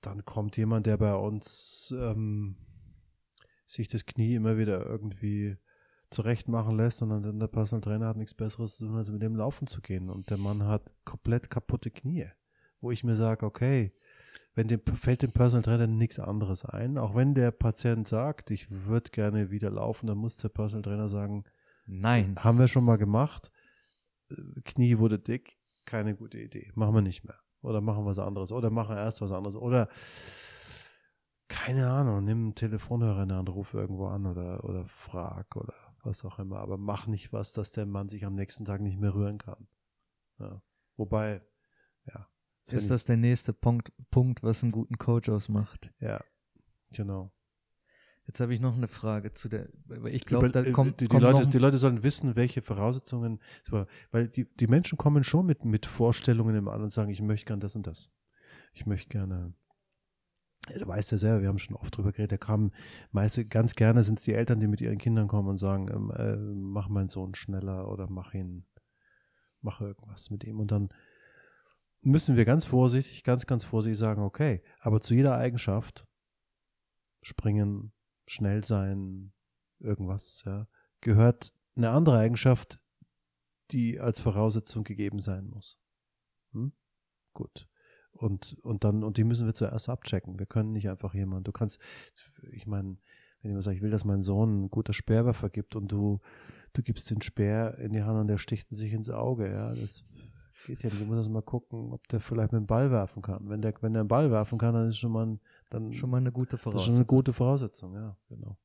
dann kommt jemand, der bei uns ähm, sich das Knie immer wieder irgendwie zurecht machen lässt, sondern der Personal Trainer hat nichts Besseres zu tun, als mit dem laufen zu gehen. Und der Mann hat komplett kaputte Knie, wo ich mir sage, okay, wenn dem, fällt dem Personal Trainer nichts anderes ein. Auch wenn der Patient sagt, ich würde gerne wieder laufen, dann muss der Personal Trainer sagen, nein, haben wir schon mal gemacht. Knie wurde dick, keine gute Idee. Machen wir nicht mehr. Oder machen wir was anderes. Oder machen erst was anderes. Oder keine Ahnung, nimm einen Telefonhörer in der Hand, ruf irgendwo an oder, oder frag oder was auch immer. Aber mach nicht was, dass der Mann sich am nächsten Tag nicht mehr rühren kann. Ja. Wobei, ja, ist das der nächste Punkt, Punkt, was einen guten Coach ausmacht? Ja, genau. Jetzt habe ich noch eine Frage zu der, ich glaube, da äh, kommt, die, die, kommt Leute, die Leute sollen wissen, welche Voraussetzungen, weil die, die Menschen kommen schon mit, mit Vorstellungen im an und sagen, ich möchte gern das und das. Ich möchte gerne, du weißt ja selber, wir haben schon oft drüber geredet, da kamen meist, ganz gerne sind es die Eltern, die mit ihren Kindern kommen und sagen, ähm, äh, mach meinen Sohn schneller oder mach ihn, mach irgendwas mit ihm und dann müssen wir ganz vorsichtig, ganz, ganz vorsichtig sagen, okay, aber zu jeder Eigenschaft, springen, schnell sein, irgendwas, ja, gehört eine andere Eigenschaft, die als Voraussetzung gegeben sein muss. Hm? Gut. Und, und dann, und die müssen wir zuerst abchecken. Wir können nicht einfach jemanden, du kannst, ich meine, wenn jemand sagt, ich will, dass mein Sohn ein guter Speerwerfer gibt und du, du gibst den Speer in die Hand und der sticht sich ins Auge, ja, das Geht ja nicht. Du musst mal gucken, ob der vielleicht mit dem Ball werfen kann. Wenn der, wenn der einen Ball werfen kann, dann ist schon mal, ein, dann schon mal eine gute Voraussetzung. schon eine gute Voraussetzung, ja, genau.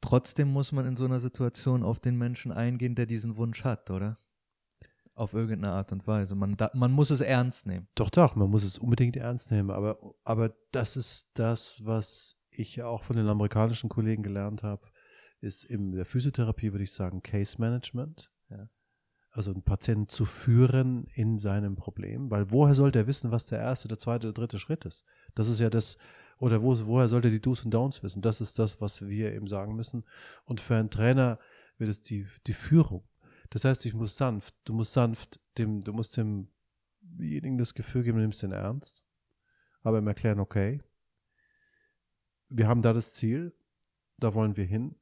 Trotzdem muss man in so einer Situation auf den Menschen eingehen, der diesen Wunsch hat, oder? Auf irgendeine Art und Weise. Man, da, man muss es ernst nehmen. Doch, doch, man muss es unbedingt ernst nehmen. Aber, aber das ist das, was ich auch von den amerikanischen Kollegen gelernt habe, ist in der Physiotherapie, würde ich sagen, Case Management. Ja. Also einen Patienten zu führen in seinem Problem, weil woher sollte er wissen, was der erste, der zweite, der dritte Schritt ist? Das ist ja das, oder wo, woher sollte die Do's und Don'ts wissen? Das ist das, was wir ihm sagen müssen. Und für einen Trainer wird es die, die Führung. Das heißt, ich muss sanft, du musst sanft dem, du musst demjenigen das Gefühl geben, du nimmst den ernst, aber ihm erklären, okay, wir haben da das Ziel, da wollen wir hin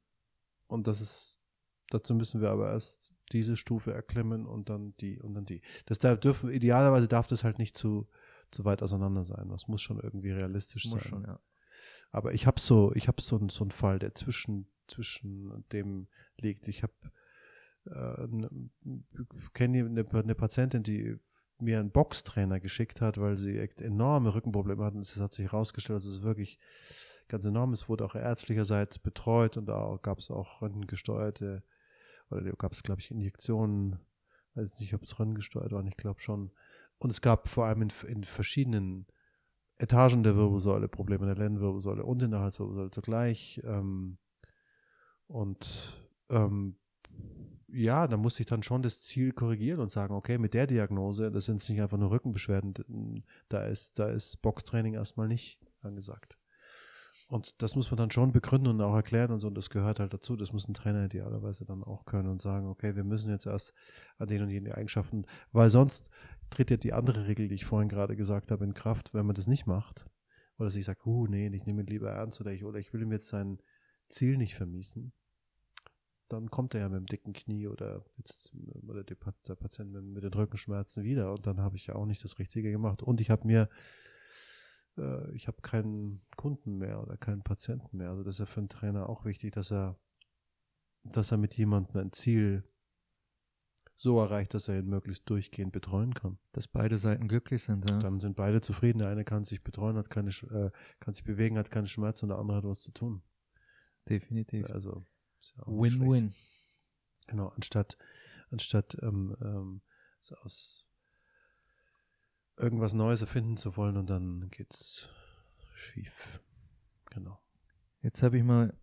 und das ist, dazu müssen wir aber erst diese Stufe erklimmen und dann die und dann die. Das darf, dürfen, idealerweise darf das halt nicht zu, zu weit auseinander sein. Das muss schon irgendwie realistisch muss sein. Schon, ja. Aber ich habe so, ich habe so, so einen Fall, der zwischen, zwischen dem liegt. Ich habe äh, kenne eine, eine Patientin, die mir einen Boxtrainer geschickt hat, weil sie enorme Rückenprobleme hatten. Es hat sich herausgestellt, dass es wirklich ganz enorm ist. Wurde auch ärztlicherseits betreut und da gab es auch röntgengesteuerte oder gab es, glaube ich, Injektionen. Weiß nicht, ob es röntgengesteuert war, ich glaube schon. Und es gab vor allem in, in, verschiedenen Etagen der Wirbelsäule Probleme in der Lendenwirbelsäule und in der Halswirbelsäule zugleich. Ähm, und ähm, ja, da musste ich dann schon das Ziel korrigieren und sagen, okay, mit der Diagnose, das sind nicht einfach nur Rückenbeschwerden, da ist, da ist Boxtraining erstmal nicht angesagt. Und das muss man dann schon begründen und auch erklären und so, und das gehört halt dazu. Das muss ein Trainer idealerweise dann auch können und sagen, okay, wir müssen jetzt erst an den und jenen Eigenschaften, weil sonst tritt ja die andere Regel, die ich vorhin gerade gesagt habe, in Kraft, wenn man das nicht macht. Oder sich sagt, uh, nee, ich nehme ihn lieber ernst oder ich, oder ich will ihm jetzt sein Ziel nicht vermiesen dann kommt er ja mit dem dicken Knie oder jetzt oder der, der Patient mit, mit, den Rückenschmerzen wieder und dann habe ich ja auch nicht das Richtige gemacht. Und ich habe mir, äh, ich habe keinen Kunden mehr oder keinen Patienten mehr. Also das ist ja für einen Trainer auch wichtig, dass er, dass er mit jemandem ein Ziel so erreicht, dass er ihn möglichst durchgehend betreuen kann. Dass beide Seiten glücklich sind. Ja. Dann sind beide zufrieden. Der eine kann sich betreuen, hat keine, äh, kann sich bewegen, hat keine Schmerzen und der andere hat was zu tun. Definitiv. Also Win-win. Genau, anstatt, anstatt ähm, ähm, aus irgendwas Neues erfinden zu wollen und dann geht's schief. Genau. Jetzt habe ich mal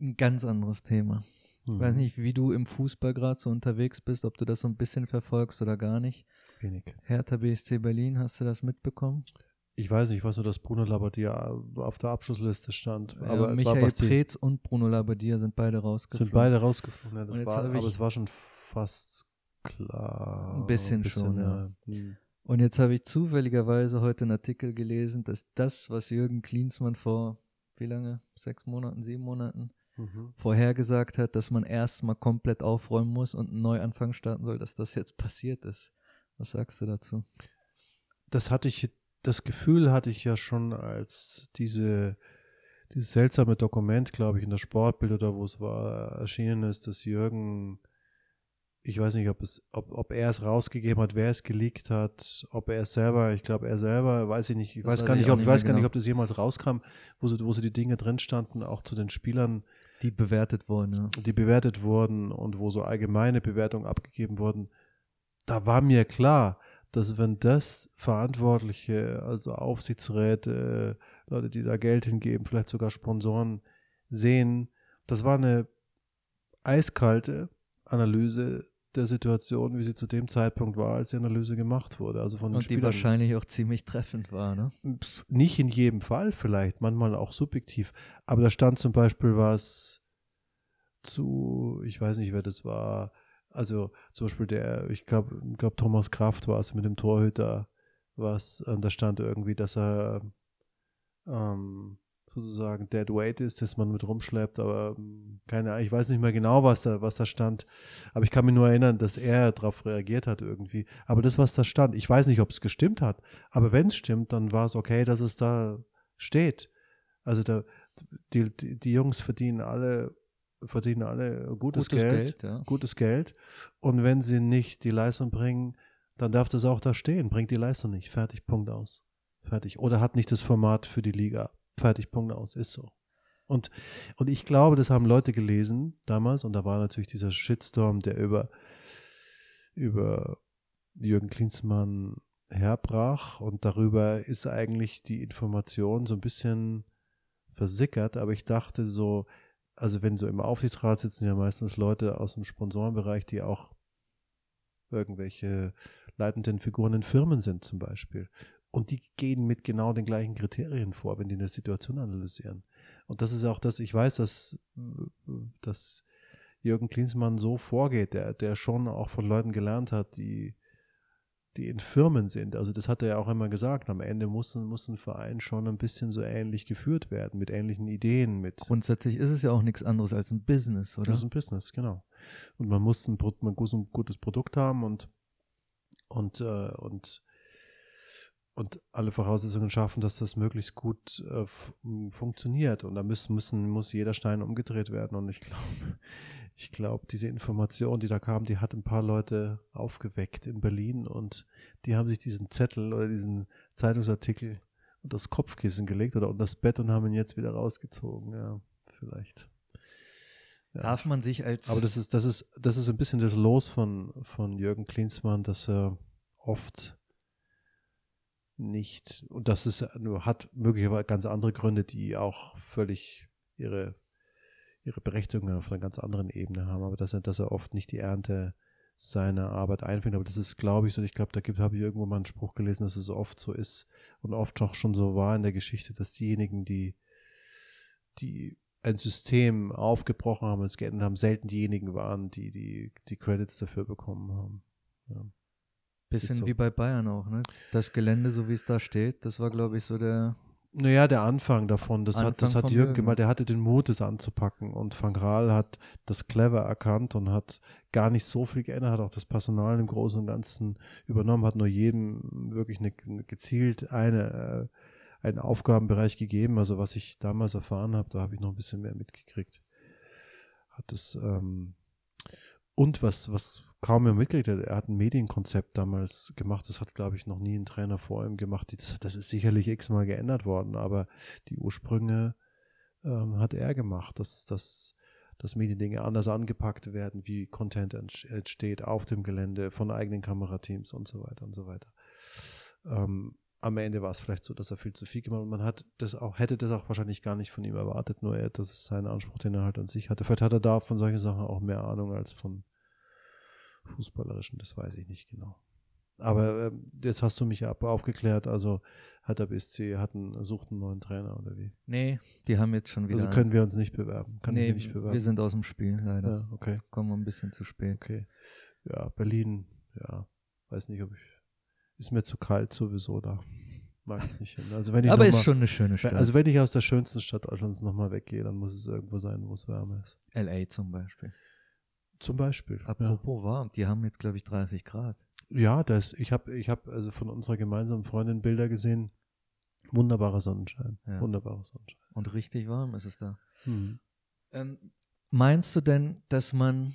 ein ganz anderes Thema. Ich mhm. weiß nicht, wie du im Fußball gerade so unterwegs bist, ob du das so ein bisschen verfolgst oder gar nicht. Wenig. Hertha BSC Berlin, hast du das mitbekommen? Ich weiß nicht, was nur, dass Bruno Labbadia auf der Abschlussliste stand. Ja, aber Michael Preetz und Bruno Labbadia sind beide rausgeflogen. Sind beide rausgeflogen, ja, das war, aber es war schon fast klar. Ein bisschen, ein bisschen schon, ja. ja. Und jetzt habe ich zufälligerweise heute einen Artikel gelesen, dass das, was Jürgen Klinsmann vor, wie lange? Sechs Monaten, sieben Monaten mhm. vorhergesagt hat, dass man erstmal komplett aufräumen muss und einen Neuanfang starten soll, dass das jetzt passiert ist. Was sagst du dazu? Das hatte ich das Gefühl hatte ich ja schon, als diese, dieses seltsame Dokument, glaube ich, in der Sportbild oder wo es war, erschienen ist, dass Jürgen, ich weiß nicht, ob, es, ob, ob er es rausgegeben hat, wer es geleakt hat, ob er es selber, ich glaube, er selber, weiß ich nicht, ich das weiß gar nicht, ob, ich weiß gar nicht, genau. ob das jemals rauskam, wo so, wo so die Dinge drin standen, auch zu den Spielern. Die bewertet wurden, ja. Die bewertet wurden und wo so allgemeine Bewertungen abgegeben wurden. Da war mir klar, dass wenn das Verantwortliche, also Aufsichtsräte, Leute, die da Geld hingeben, vielleicht sogar Sponsoren sehen, das war eine eiskalte Analyse der Situation, wie sie zu dem Zeitpunkt war, als die Analyse gemacht wurde. Also von Und die Spielern. wahrscheinlich auch ziemlich treffend war, ne? Nicht in jedem Fall vielleicht, manchmal auch subjektiv. Aber da stand zum Beispiel was zu, ich weiß nicht, wer das war, also zum Beispiel der, ich glaube, glaub Thomas Kraft war es mit dem Torhüter, was, da stand irgendwie, dass er ähm, sozusagen Dead Weight ist, dass man mit rumschleppt, aber ähm, keine Ahnung, ich weiß nicht mehr genau, was da, was da stand, aber ich kann mich nur erinnern, dass er darauf reagiert hat irgendwie. Aber das, was da stand, ich weiß nicht, ob es gestimmt hat, aber wenn es stimmt, dann war es okay, dass es da steht. Also da, die, die, die Jungs verdienen alle verdienen alle gutes, gutes Geld, Geld ja. gutes Geld. Und wenn sie nicht die Leistung bringen, dann darf das auch da stehen. Bringt die Leistung nicht. Fertig, Punkt aus. Fertig. Oder hat nicht das Format für die Liga. Fertig, Punkt aus. Ist so. Und, und ich glaube, das haben Leute gelesen damals. Und da war natürlich dieser Shitstorm, der über, über Jürgen Klinsmann herbrach. Und darüber ist eigentlich die Information so ein bisschen versickert. Aber ich dachte so, also wenn so im Aufsichtsrat sitzen ja meistens Leute aus dem Sponsorenbereich, die auch irgendwelche leitenden Figuren in Firmen sind zum Beispiel. Und die gehen mit genau den gleichen Kriterien vor, wenn die eine Situation analysieren. Und das ist auch das, ich weiß, dass, dass Jürgen Klinsmann so vorgeht, der, der schon auch von Leuten gelernt hat, die, die in Firmen sind. Also das hat er ja auch immer gesagt. Am Ende muss, muss ein Verein schon ein bisschen so ähnlich geführt werden, mit ähnlichen Ideen. Mit Grundsätzlich ist es ja auch nichts anderes als ein Business, oder? Das ist ein Business, genau. Und man muss ein, man muss ein gutes Produkt haben und, und, äh, und und alle Voraussetzungen schaffen, dass das möglichst gut äh, funktioniert. Und da müssen, müssen, muss jeder Stein umgedreht werden. Und ich glaube, ich glaube, diese Information, die da kam, die hat ein paar Leute aufgeweckt in Berlin und die haben sich diesen Zettel oder diesen Zeitungsartikel unter das Kopfkissen gelegt oder unter das Bett und haben ihn jetzt wieder rausgezogen. Ja, vielleicht. Ja. Darf man sich als. Aber das ist, das ist, das ist ein bisschen das Los von, von Jürgen Klinsmann, dass er oft nicht, und das ist, hat möglicherweise ganz andere Gründe, die auch völlig ihre, ihre Berechtigung auf einer ganz anderen Ebene haben, aber dass er, dass er oft nicht die Ernte seiner Arbeit einfängt. Aber das ist, glaube ich, so, ich glaube, da gibt, habe ich irgendwo mal einen Spruch gelesen, dass es oft so ist und oft auch schon so war in der Geschichte, dass diejenigen, die, die ein System aufgebrochen haben es geändert haben, selten diejenigen waren, die die, die Credits dafür bekommen haben. Ja. Bisschen so. wie bei Bayern auch, ne? Das Gelände, so wie es da steht, das war, glaube ich, so der. Naja, der Anfang davon, das Anfang hat, das hat Jürgen gemacht, der hatte den Mut, es anzupacken und Van Graal hat das clever erkannt und hat gar nicht so viel geändert, hat auch das Personal im Großen und Ganzen übernommen, hat nur jedem wirklich eine, eine gezielt eine, äh, einen Aufgabenbereich gegeben. Also was ich damals erfahren habe, da habe ich noch ein bisschen mehr mitgekriegt. Hat es ähm, und was, was kaum mehr mitgekriegt hat, er hat ein Medienkonzept damals gemacht, das hat, glaube ich, noch nie ein Trainer vor ihm gemacht. Das, das ist sicherlich x-mal geändert worden, aber die Ursprünge ähm, hat er gemacht, dass, dass, dass Mediendinge anders angepackt werden, wie Content entsteht auf dem Gelände von eigenen Kamerateams und so weiter und so weiter. Ähm, am Ende war es vielleicht so, dass er viel zu viel gemacht hat. Man hat das auch, hätte das auch wahrscheinlich gar nicht von ihm erwartet, nur er, das ist sein Anspruch, den er halt an sich hatte. Vielleicht hat er da von solchen Sachen auch mehr Ahnung als von Fußballerischen, das weiß ich nicht genau. Aber äh, jetzt hast du mich ab aufgeklärt, also hat der BSC, hat einen, sucht einen neuen Trainer oder wie? Nee, die haben jetzt schon wieder. Also können wir uns nicht bewerben. Kann nee, nicht bewerben. wir sind aus dem Spiel, leider. Ja, okay. Kommen wir ein bisschen zu spät. Okay. Ja, Berlin, ja, weiß nicht, ob ich ist mir zu kalt sowieso da. Mag ich nicht hin. Also wenn ich Aber ist mal, schon eine schöne Stadt. Also wenn ich aus der schönsten Stadt Deutschlands nochmal weggehe, dann muss es irgendwo sein, wo es wärmer ist. LA zum Beispiel. Zum Beispiel. Apropos ja. warm, die haben jetzt, glaube ich, 30 Grad. Ja, das, ich habe ich hab also von unserer gemeinsamen Freundin Bilder gesehen. Wunderbarer Sonnenschein. Ja. Wunderbarer Sonnenschein. Und richtig warm ist es da. Hm. Ähm, meinst du denn, dass man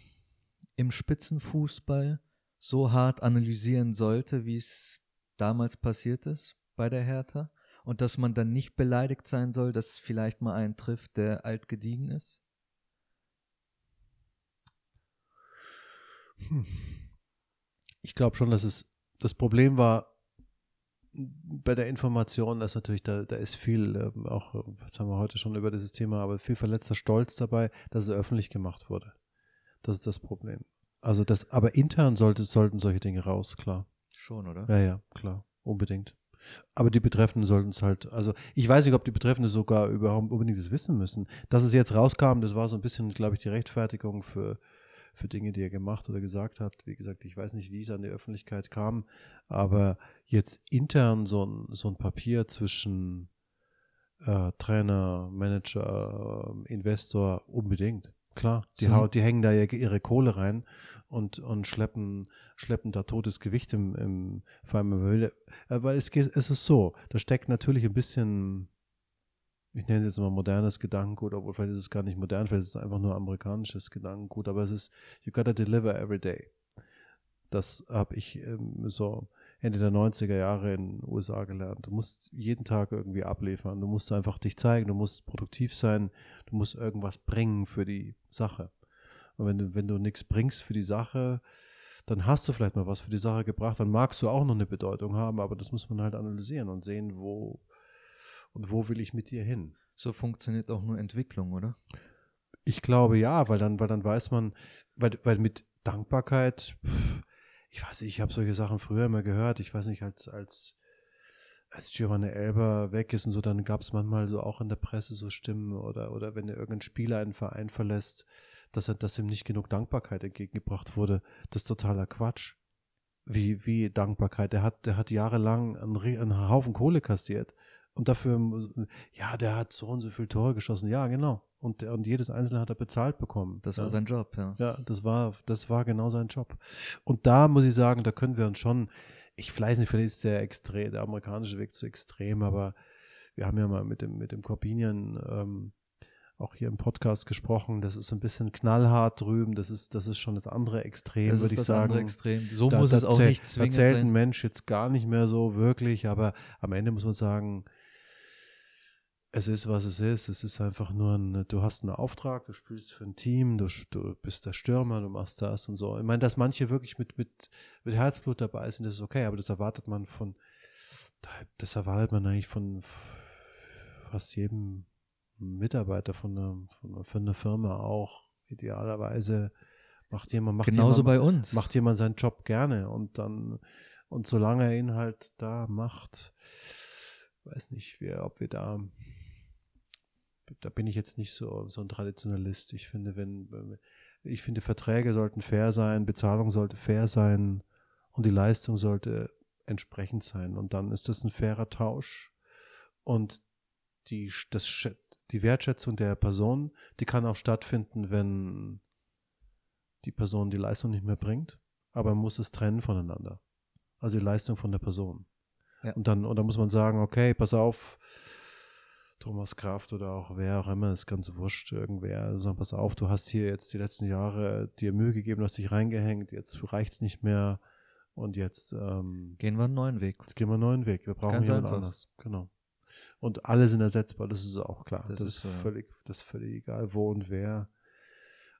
im Spitzenfußball so hart analysieren sollte, wie es damals passiert ist bei der Hertha? Und dass man dann nicht beleidigt sein soll, dass es vielleicht mal einen trifft, der alt gediegen ist? Hm. Ich glaube schon, dass es das Problem war bei der Information, dass natürlich da, da ist viel, ähm, auch, was haben wir heute schon über dieses Thema, aber viel verletzter Stolz dabei, dass es öffentlich gemacht wurde. Das ist das Problem. Also das, aber intern sollte, sollten solche Dinge raus, klar. Schon, oder? Ja, ja, klar, unbedingt. Aber die Betreffenden sollten es halt, also ich weiß nicht, ob die Betreffenden sogar überhaupt unbedingt das wissen müssen. Dass es jetzt rauskam, das war so ein bisschen, glaube ich, die Rechtfertigung für, für Dinge, die er gemacht oder gesagt hat. Wie gesagt, ich weiß nicht, wie es an die Öffentlichkeit kam, aber jetzt intern so ein, so ein Papier zwischen äh, Trainer, Manager, äh, Investor unbedingt. Klar, die, so. die hängen da ihre Kohle rein und, und schleppen, schleppen da totes Gewicht im, im vor allem, äh, weil es, es ist so, da steckt natürlich ein bisschen, ich nenne es jetzt mal modernes Gedankengut, obwohl vielleicht ist es gar nicht modern, vielleicht ist es einfach nur amerikanisches Gedankengut, aber es ist, you gotta deliver every day. Das habe ich ähm, so Ende der 90er Jahre in den USA gelernt. Du musst jeden Tag irgendwie abliefern. Du musst einfach dich zeigen, du musst produktiv sein, du musst irgendwas bringen für die Sache. Und wenn du, wenn du nichts bringst für die Sache, dann hast du vielleicht mal was für die Sache gebracht, dann magst du auch noch eine Bedeutung haben, aber das muss man halt analysieren und sehen, wo und wo will ich mit dir hin. So funktioniert auch nur Entwicklung, oder? Ich glaube ja, weil dann, weil dann weiß man, weil, weil mit Dankbarkeit, pff, ich weiß nicht, ich habe solche Sachen früher immer gehört. Ich weiß nicht, als, als, als Giovanni Elber weg ist und so, dann gab es manchmal so auch in der Presse so Stimmen oder, oder wenn irgendein Spieler einen Verein verlässt, dass, er, dass ihm nicht genug Dankbarkeit entgegengebracht wurde. Das ist totaler Quatsch. Wie, wie Dankbarkeit. Der hat, der hat jahrelang einen, einen Haufen Kohle kassiert. Und dafür, ja, der hat so und so viele Tore geschossen. Ja, genau. Und, und jedes Einzelne hat er bezahlt bekommen. Das ja. war sein Job, ja. Ja, das war, das war genau sein Job. Und da muss ich sagen, da können wir uns schon, ich weiß nicht, vielleicht ist der extrem, der amerikanische Weg zu extrem, aber wir haben ja mal mit dem, mit dem Corbinian ähm, auch hier im Podcast gesprochen. Das ist ein bisschen knallhart drüben. Das ist, das ist schon das andere Extrem, würde ich sagen. Extrem. So da, muss da es auch nicht zwingend da zählt sein. ein Mensch jetzt gar nicht mehr so wirklich, aber am Ende muss man sagen, es ist, was es ist. Es ist einfach nur ein, du hast einen Auftrag, du spielst für ein Team, du, du bist der Stürmer, du machst das und so. Ich meine, dass manche wirklich mit, mit, mit Herzblut dabei sind, das ist okay, aber das erwartet man von, das erwartet man eigentlich von fast jedem Mitarbeiter von einer, von, von einer Firma auch. Idealerweise macht jemand, macht Genauso jemand, bei uns. Macht jemand seinen Job gerne und dann, und solange er ihn halt da macht, weiß nicht, wir, ob wir da da bin ich jetzt nicht so, so ein Traditionalist. Ich finde, wenn, ich finde, Verträge sollten fair sein, Bezahlung sollte fair sein und die Leistung sollte entsprechend sein. Und dann ist das ein fairer Tausch. Und die, das, die Wertschätzung der Person, die kann auch stattfinden, wenn die Person die Leistung nicht mehr bringt. Aber man muss es trennen voneinander. Also die Leistung von der Person. Ja. Und dann, und dann muss man sagen, okay, pass auf, Thomas Kraft oder auch wer auch immer, ist ganz wurscht, irgendwer, sag, pass auf, du hast hier jetzt die letzten Jahre dir Mühe gegeben, hast dich reingehängt, jetzt reicht es nicht mehr und jetzt ähm, gehen wir einen neuen Weg. Jetzt gehen wir einen neuen Weg. Wir brauchen ganz jemand einfach. anders. Genau. Und alle sind ersetzbar, das ist auch klar. Das Das, ist ja. völlig, das ist völlig egal, wo und wer.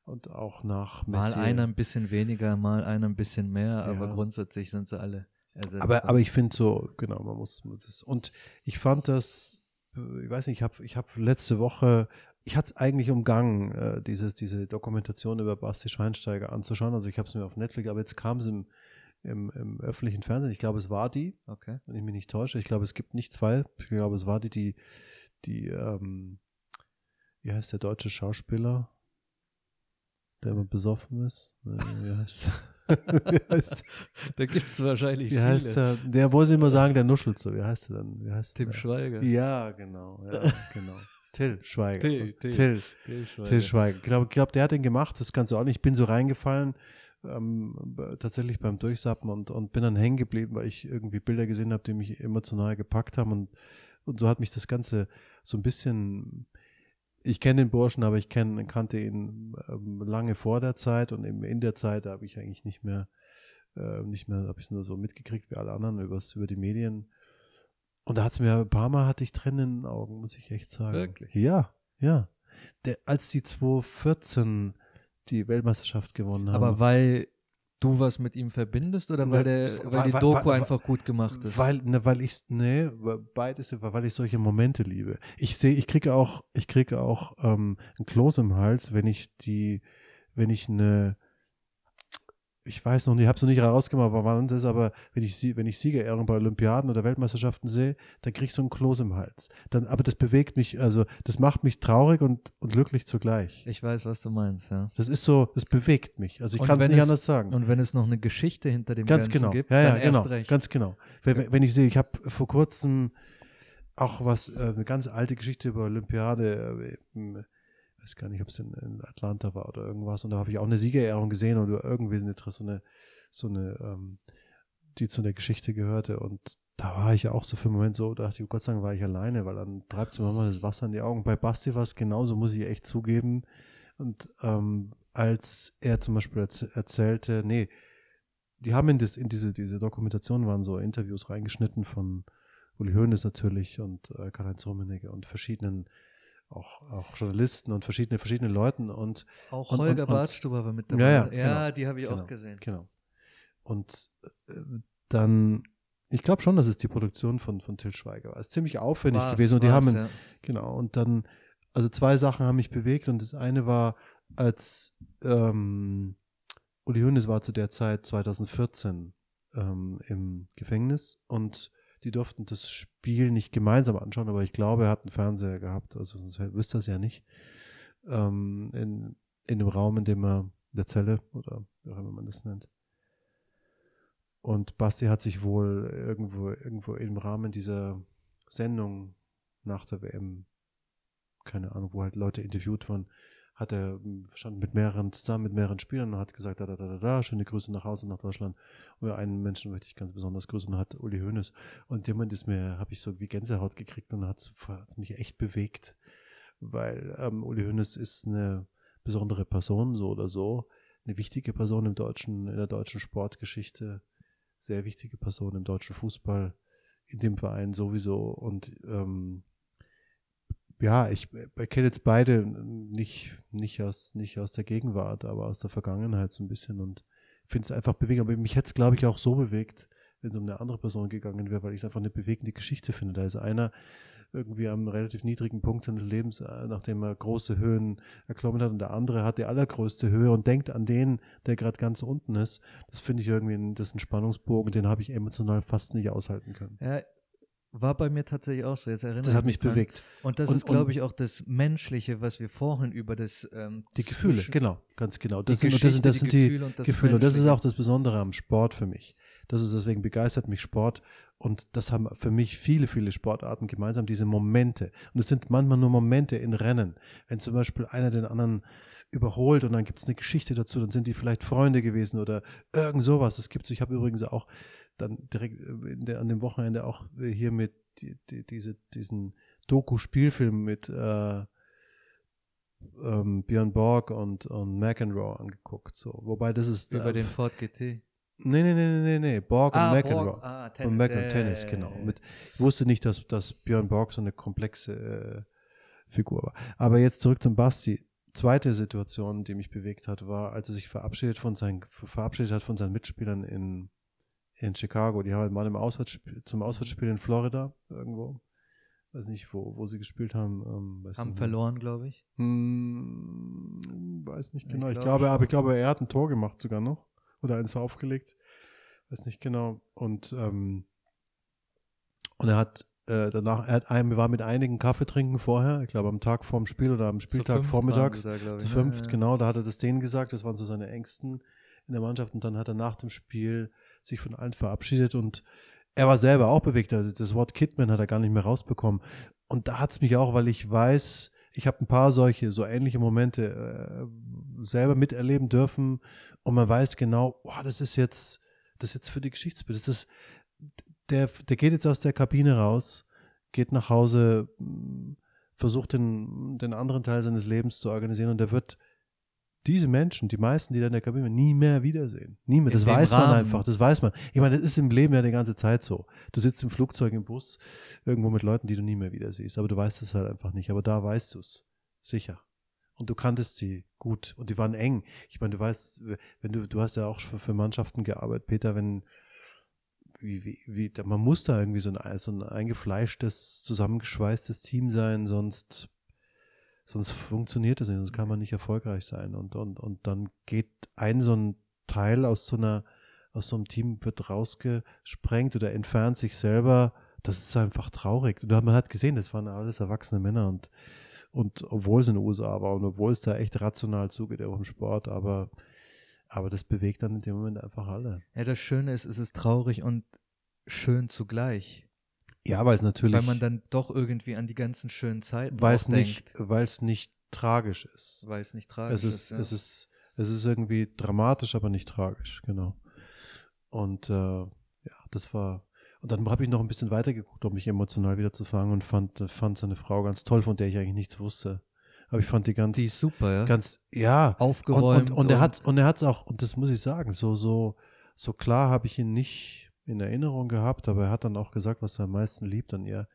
Und auch nach Mal Messier. einer ein bisschen weniger, mal einer ein bisschen mehr, aber Ja. grundsätzlich sind sie alle ersetzbar. Aber, aber ich finde so, genau, man muss, das. Und ich fand das, äh, ich weiß nicht, ich habe ich hab letzte Woche, ich hatte es eigentlich umgangen, äh, dieses, diese Dokumentation über Basti Schweinsteiger anzuschauen. Also ich habe es mir auf Netflix, aber jetzt kam es im, im, im öffentlichen Fernsehen. Ich glaube, es war die, okay. wenn ich mich nicht täusche. Ich glaube, es gibt nicht zwei. Ich glaube, es war die, die, die, ähm, wie heißt der deutsche Schauspieler, der immer besoffen ist? Äh, Wie heißt, wie heißt, Da gibt es wahrscheinlich wie viele. heißt der? Der wollte immer sagen, der nuschelt so. Wie heißt der dann? Wie heißt Tim der? Schweiger. Ja, genau. Ja, genau. Till Schweiger. Till, Till. Till, Till Schweiger. Till Schweiger. Ich glaube, glaub, der hat den gemacht, das kannst du auch nicht. Ich bin so reingefallen, ähm, tatsächlich beim Durchsappen und, und bin dann hängen geblieben, weil ich irgendwie Bilder gesehen habe, die mich emotional gepackt haben. Und, und so hat mich das Ganze so ein bisschen. Ich kenne den Burschen, aber ich kenn, kannte ihn ähm, lange vor der Zeit und eben in der Zeit habe ich eigentlich nicht mehr, äh, nicht mehr, habe ich es nur so mitgekriegt wie alle anderen übers, über die Medien. Und da hat es mir ein paar Mal hatte ich Tränen in den Augen, muss ich echt sagen. Wirklich? Ja, ja. Der, als die 2014 die Weltmeisterschaft gewonnen haben. Aber weil du was mit ihm verbindest oder weil, Ne, der, weil, weil- die Doku weil- einfach gut gemacht ist? Weil, ne, weil ich, nee, beides, weil ich solche Momente liebe. Ich sehe, ich kriege auch, ich kriege auch ähm, ein Kloß im Hals, wenn ich die, wenn ich eine, ich weiß noch nicht, habe es noch nicht herausgemacht, wann das ist, aber wenn ich wenn ich Siegerehrung bei Olympiaden oder Weltmeisterschaften sehe, dann kriege ich so ein Kloß im Hals. Dann, aber das bewegt mich, also das macht mich traurig und, und glücklich zugleich. ich weiß, was du meinst, ja. Das ist so, das bewegt mich. Also ich kann es nicht es- anders sagen. Und wenn es noch eine Geschichte hinter dem Ganz Ganzen genau. gibt, ja, ja, dann genau. erst recht. Ganz genau. Wenn, wenn- ich sehe, ich habe vor kurzem auch was, äh, eine ganz alte Geschichte über Olympiade, äh, weiß gar nicht, ob es in, in Atlanta war oder irgendwas, und da habe ich auch eine Siegerehrung gesehen oder irgendwie so eine, so eine, ähm, die zu der Geschichte gehörte und da war ich auch so für einen Moment so, dachte ich, Gott sei Dank war ich alleine, weil dann treibt es mir mal das Wasser in die Augen. Bei Basti war es genauso, muss ich echt zugeben. Und ähm, als er zum Beispiel erz erzählte, nee, die haben in, das, in diese, diese Dokumentation waren so Interviews reingeschnitten von Uli Hoeneß natürlich und äh, Karl-Heinz Rummenigge und verschiedenen auch, auch Journalisten und verschiedene, verschiedene Leuten und Auch Und- Holger Bartstuber war mit dabei. Ja, ja, ja genau. die habe ich Genau. auch gesehen. genau. Und äh, dann, ich glaube schon, dass es die Produktion von, von Till Schweiger war. Es ist ziemlich aufwendig War's, gewesen und die haben, ja. Genau, und dann, also zwei Sachen haben mich bewegt und das eine war, als ähm, Uli Hoeneß war zu der Zeit 2014 ähm, im Gefängnis und die durften das Spiel nicht gemeinsam anschauen, aber ich glaube, er hat einen Fernseher gehabt, also sonst wüsste er es ja nicht. Ähm, in, in dem Raum, in dem er, der Zelle oder wie auch immer man das nennt. Und Basti hat sich wohl irgendwo, irgendwo im Rahmen dieser Sendung nach der WM, keine Ahnung, wo halt Leute interviewt wurden, hat er stand mit mehreren zusammen mit mehreren Spielern und hat gesagt, da, da, da, da, da, schöne Grüße nach Hause nach Deutschland. Und einen Menschen möchte ich ganz besonders grüßen, hat Uli Hoeneß. Und jemand ist mir, habe ich so wie Gänsehaut gekriegt und hat mich echt bewegt, weil ähm, Uli Hoeneß ist eine besondere Person, so oder so, eine wichtige Person im deutschen, in der deutschen Sportgeschichte, sehr wichtige Person im deutschen Fußball, in dem Verein sowieso. Und ähm, ja, ich erkenne jetzt beide nicht, nicht, aus, nicht aus der Gegenwart, aber aus der Vergangenheit so ein bisschen und finde es einfach bewegend. Aber mich hätte es, glaube ich, auch so bewegt, wenn es um eine andere Person gegangen wäre, weil ich es einfach eine bewegende Geschichte finde. Da ist einer irgendwie am relativ niedrigen Punkt seines Lebens, äh, nachdem er große Höhen erklommen hat und der andere hat die allergrößte Höhe und denkt an den, der gerade ganz unten ist. Das finde ich irgendwie, das ist ein Spannungsbogen, den habe ich emotional fast nicht aushalten können. Ja, war bei mir tatsächlich auch so. Jetzt erinnere das hat mich dran. bewegt. Und das Und- ist, glaube ich, auch das Menschliche, was wir vorhin über das ähm, Die Gefühle, zwischen- genau, ganz genau. Das, sind, und das, sind, das die sind die Gefühle und das Gefühle. Und das ist auch das Besondere am Sport für mich. Das ist deswegen begeistert mich Sport. Und das haben für mich viele, viele Sportarten gemeinsam, diese Momente. Und es sind manchmal nur Momente in Rennen. Wenn zum Beispiel einer den anderen überholt und dann gibt es eine Geschichte dazu, dann sind die vielleicht Freunde gewesen oder irgend sowas. Das gibt's. Ich habe übrigens auch dann direkt äh, der, an dem Wochenende auch äh, hier mit die, die, diese, diesen Doku-Spielfilm mit äh, ähm, Björn Borg und, und McEnroe angeguckt. So. Wobei das ist. über äh, den Ford GT. Nee, nee, nee, nee, nee. Borg und Ah, McEnroe. Borg, ah, Und Tennis, McEnroe, ja, Tennis, genau. Mit, ich wusste nicht, dass, dass Björn Borg so eine komplexe äh, Figur war. Aber jetzt zurück zum Basti. Zweite Situation, die mich bewegt hat, war, als er sich verabschiedet, von seinen, verabschiedet hat von seinen Mitspielern in, in Chicago. Die haben mal im Auswärtsspiel, zum Auswärtsspiel in Florida irgendwo. Weiß nicht, wo, wo sie gespielt haben. Ähm, Haben verloren, glaube ich. Hm, weiß nicht Ich genau. Ich, glaube aber ich glaube, er hat ein Tor gemacht sogar noch. Oder eins aufgelegt. Weiß nicht genau. Und, ähm, und er hat äh, danach, er hat ein, war mit einigen Kaffee trinken vorher. Ich glaube, am Tag vorm Spiel oder am Spieltag fünft vormittags. waren da, glaub ich, Zu fünft, Ja. genau. Da hat er das denen gesagt. Das waren so seine Ängsten in der Mannschaft. Und dann hat er nach dem Spiel sich von allen verabschiedet und er war selber auch bewegt. Also das Wort Kidman hat er gar nicht mehr rausbekommen. Und da hat es mich auch, weil ich weiß, ich habe ein paar solche, so ähnliche Momente äh, selber miterleben dürfen. Und man weiß genau, boah, das ist jetzt, das ist jetzt für die Geschichtsbild. Das ist, der, der geht jetzt aus der Kabine raus, geht nach Hause, versucht den, den anderen Teil seines Lebens zu organisieren und der wird diese Menschen, die meisten, die da in der Kabine nie mehr wiedersehen. Nie mehr. Das weiß man einfach. Das weiß man. Ich meine, das ist im Leben ja die ganze Zeit so. Du sitzt im Flugzeug, im Bus, irgendwo mit Leuten, die du nie mehr wieder siehst. Aber du weißt es halt einfach nicht. Aber da weißt du es. Sicher. Und du kanntest sie gut. Und die waren eng. Ich meine, du weißt, wenn du, du hast ja auch für, für Mannschaften gearbeitet, Peter, wenn, wie, wie, wie, man muss da irgendwie so ein, so ein eingefleischtes, zusammengeschweißtes Team sein, sonst sonst funktioniert das nicht, sonst kann man nicht erfolgreich sein. Und, und, und dann geht ein so ein Teil aus so einer, aus so einem Team wird rausgesprengt oder entfernt sich selber. Das ist einfach traurig. Und man hat gesehen, das waren alles erwachsene Männer und, und obwohl es in den USA war und obwohl es da echt rational zugeht, auch im Sport, aber, aber das bewegt dann in dem Moment einfach alle. Ja, das Schöne ist, es ist traurig und schön zugleich. Ja, weil es natürlich, Weil man dann doch irgendwie an die ganzen schönen Zeiten weil es nicht, weil es nicht tragisch ist. weil es nicht tragisch es ist, ja. es ist, es ist irgendwie dramatisch, aber nicht tragisch, genau. Und äh, ja, das war. Und dann habe ich noch ein bisschen weitergeguckt, um mich emotional wieder zu fangen und fand, fand seine Frau ganz toll, von der ich eigentlich nichts wusste. Aber ich fand die ganz, Die ist super, ja. ganz, ja. Aufgeräumt. Und, und, und er hat und er hat's auch, und das muss ich sagen, so, so, so klar habe ich ihn nicht in Erinnerung gehabt, aber er hat dann auch gesagt, was er am meisten liebt an ihr,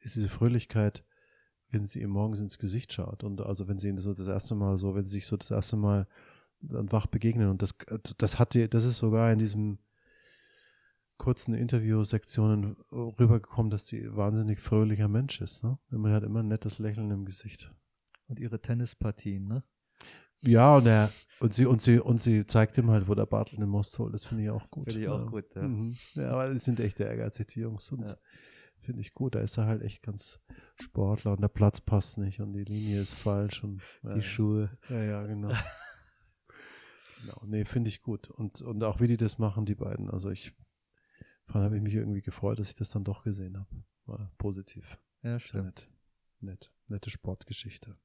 ist diese Fröhlichkeit, wenn sie ihm morgens ins Gesicht schaut. Und also wenn sie ihn so das erste Mal so, wenn sie sich so das erste Mal dann wach begegnen. Und das, das hat die, das ist sogar in diesem kurzen Interviewsektionen rübergekommen, dass sie wahnsinnig fröhlicher Mensch ist. Ne? Man hat immer ein nettes Lächeln im Gesicht. Und ihre Tennispartien, ne? Ja, und er, Und sie, und sie, und sie zeigt ihm halt, wo der Bartel den Most holt. Das finde ich auch gut. Finde ich auch gut, ja. Mhm. Ja, aber die sind echt ehrgeizig, die Jungs. Und Ja. finde ich gut. Da ist er halt echt ganz Sportler und der Platz passt nicht und die Linie ist falsch. Und, ja, Die Schuhe. ja, ja, genau. genau. Nee, finde ich gut. Und, und auch wie die das machen, die beiden. Also ich, habe ich mich irgendwie gefreut, dass ich das dann doch gesehen habe. War positiv. Ja, stimmt. nett. Nett. Nette Sportgeschichte.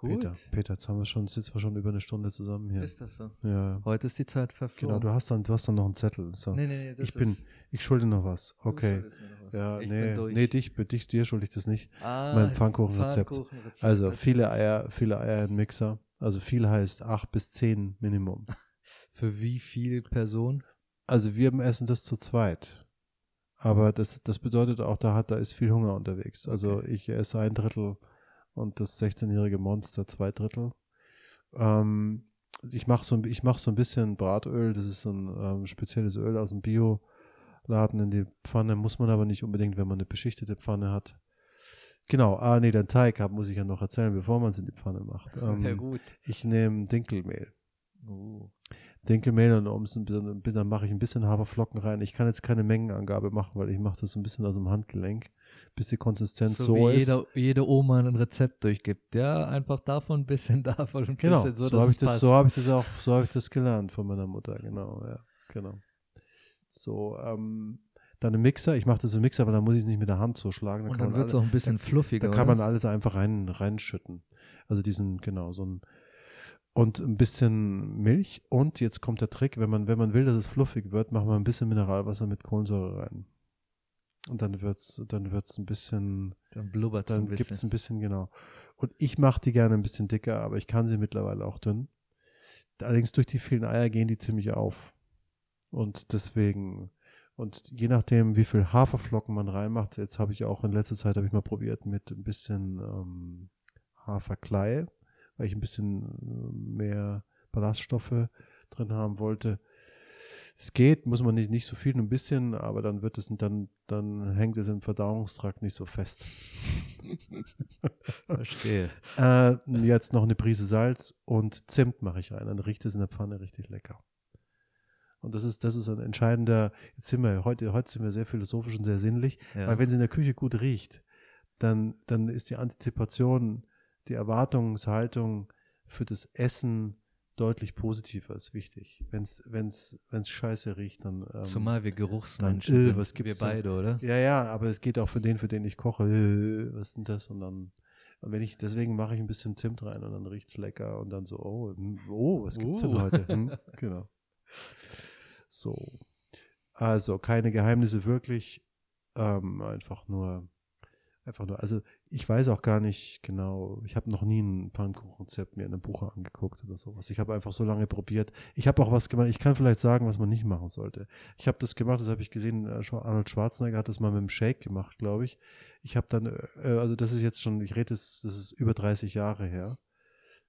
Gut. Peter, Peter, jetzt haben wir schon, sitzen wir schon über eine Stunde zusammen hier. Ist das so? ja. Heute ist die Zeit verflogen. Genau, du hast dann, du hast dann noch einen Zettel. So. Nee, nee, nee, das ich bin, ist, ich schulde noch was. Okay. noch was. Ja, ich nee, nee, dich, dich, dir schulde ich das nicht. ah, mein Pfannkuchenrezept. Pfannkuchenrezept, Also viele Eier, viele Eier im Mixer. Also viel heißt acht bis zehn Minimum. Für wie viel Personen? Also wir essen das zu zweit. Aber das, das bedeutet auch, da hat, da ist viel Hunger unterwegs. Also ich esse ein Drittel und das 16-jährige Monster zwei Drittel. Ähm, ich mache so, ich mach so ein bisschen Bratöl, das ist so ein ähm, spezielles Öl aus dem Bioladen in die Pfanne, muss man aber nicht unbedingt, wenn man eine beschichtete Pfanne hat. Genau, ah nee, den Teig hab, muss ich ja noch erzählen, bevor man es in die Pfanne macht. Ähm, ja, gut. ich nehme Dinkelmehl. Uh. Dinkelmehl und um dann mache ich ein bisschen Haferflocken rein. Ich kann jetzt keine Mengenangabe machen, weil ich mache das so ein bisschen aus dem Handgelenk, bis die Konsistenz so, So, wie ist. jeder, jede Oma ein Rezept durchgibt. Ja, einfach davon ein bisschen, davon ein genau, bisschen. so, So, habe ich das, so habe ich das auch, so habe ich das gelernt von meiner Mutter. Genau, ja, genau. So, ähm, dann im Mixer. Ich mache das im Mixer, weil dann muss ich es nicht mit der Hand so schlagen. Und kann dann wird es auch ein bisschen fluffiger. Da kann man alles einfach rein, reinschütten. Also diesen, genau, so ein und ein bisschen Milch und jetzt kommt der Trick, wenn man, wenn man will, dass es fluffig wird, machen wir ein bisschen Mineralwasser mit Kohlensäure rein. Und dann wird's, dann wird's ein bisschen, dann blubbert es dann ein gibt's bisschen. ein bisschen, genau. Und ich mache die gerne ein bisschen dicker, aber ich kann sie mittlerweile auch dünn. Allerdings durch die vielen Eier gehen die ziemlich auf. Und deswegen, und je nachdem, wie viel Haferflocken man reinmacht, jetzt habe ich auch in letzter Zeit, habe ich mal probiert mit ein bisschen ähm, Haferklei, weil ich ein bisschen äh, mehr Ballaststoffe drin haben wollte. Es geht, muss man nicht, nicht so viel, nur ein bisschen, aber dann wird es, dann, dann hängt es im Verdauungstrakt nicht so fest. Verstehe. Äh, jetzt noch eine Prise Salz und Zimt mache ich rein. Dann riecht es in der Pfanne richtig lecker. Und das ist, das ist ein entscheidender, jetzt sind wir, heute, heute sind wir sehr philosophisch und sehr sinnlich, Ja. weil wenn es in der Küche gut riecht, dann, dann ist die Antizipation, die Erwartungshaltung für das Essen deutlich positiver, ist wichtig. Wenn es wenn's, wenn's scheiße riecht, dann. Ähm, Zumal wir Geruchsmenschen dann, äh, sind, was wir gibt's denn? beide, oder? Ja, ja, aber es geht auch für den, für den ich koche. Äh, was ist denn das? Und dann, und wenn ich, deswegen mache ich ein bisschen Zimt rein und dann riecht's lecker und dann so, oh, hm, oh, was gibt's denn Uh. heute? Hm, genau. So. Also, keine Geheimnisse wirklich. Ähm, einfach nur, einfach nur, also ich weiß auch gar nicht genau, ich habe noch nie ein Pfannkuchenrezept mir in einem Buch angeguckt oder sowas. Ich habe einfach so lange probiert. Ich habe auch was gemacht, ich kann vielleicht sagen, was man nicht machen sollte. Ich habe das gemacht, das habe ich gesehen, äh, Arnold Schwarzenegger hat das mal mit dem Shake gemacht, glaube ich. Ich habe dann, äh, also das ist jetzt schon, ich rede jetzt, das ist über 30 Jahre her.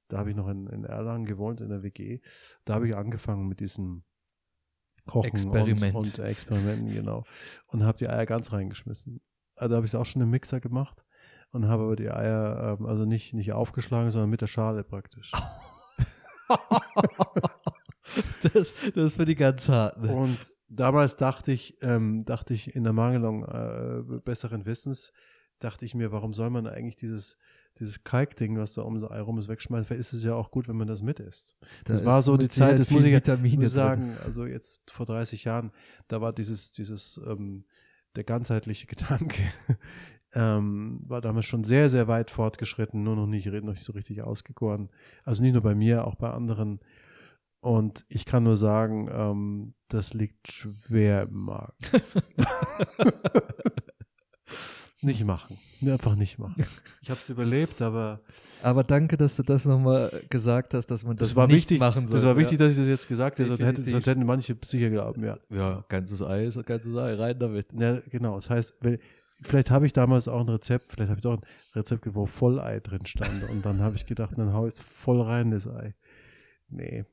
Da habe ich noch in, in Erlangen gewohnt, in der WG. Da habe ich angefangen mit diesem Kochen Experiment. Und, und Experimenten, genau. Und habe die Eier ganz reingeschmissen. Also habe ich es auch schon im Mixer gemacht und habe aber die Eier, ähm, also nicht, nicht aufgeschlagen, sondern mit der Schale praktisch. Das, das ist für die ganz harten. Und damals dachte ich, ähm, dachte ich in der Mangelung äh, besseren Wissens, dachte ich mir, warum soll man eigentlich dieses, dieses Kalkding, was da um so Ei rum ist, wegschmeißen? Weil ist es ja auch gut, wenn man das mit isst. Da Das ist war so die Zeit, das muss ich, Vitamine muss drin. sagen, also jetzt vor 30 Jahren, da war dieses, dieses, ähm, der ganzheitliche Gedanke, ähm, war damals schon sehr, sehr weit fortgeschritten, nur noch nicht, noch nicht so richtig ausgegoren. Also nicht nur bei mir, auch bei anderen. Und ich kann nur sagen, ähm, das liegt schwer im Magen. nicht machen. Einfach nicht machen. Ich habe es überlebt, aber Aber danke, dass du das nochmal gesagt hast, dass man das, das, war nicht wichtig. machen sollte. das war wichtig, dass ich das jetzt gesagt habe, sonst, hätte, sonst hätten manche sicher glauben, ja. ja. ja, ganzes Ei ist ganzes Ei, rein damit. Ja, genau. Das heißt, wenn, vielleicht habe ich damals auch ein Rezept, vielleicht habe ich doch ein Rezept, wo Vollei drin stand. Und dann habe ich gedacht, dann hau ich es voll rein, das Ei. Nee.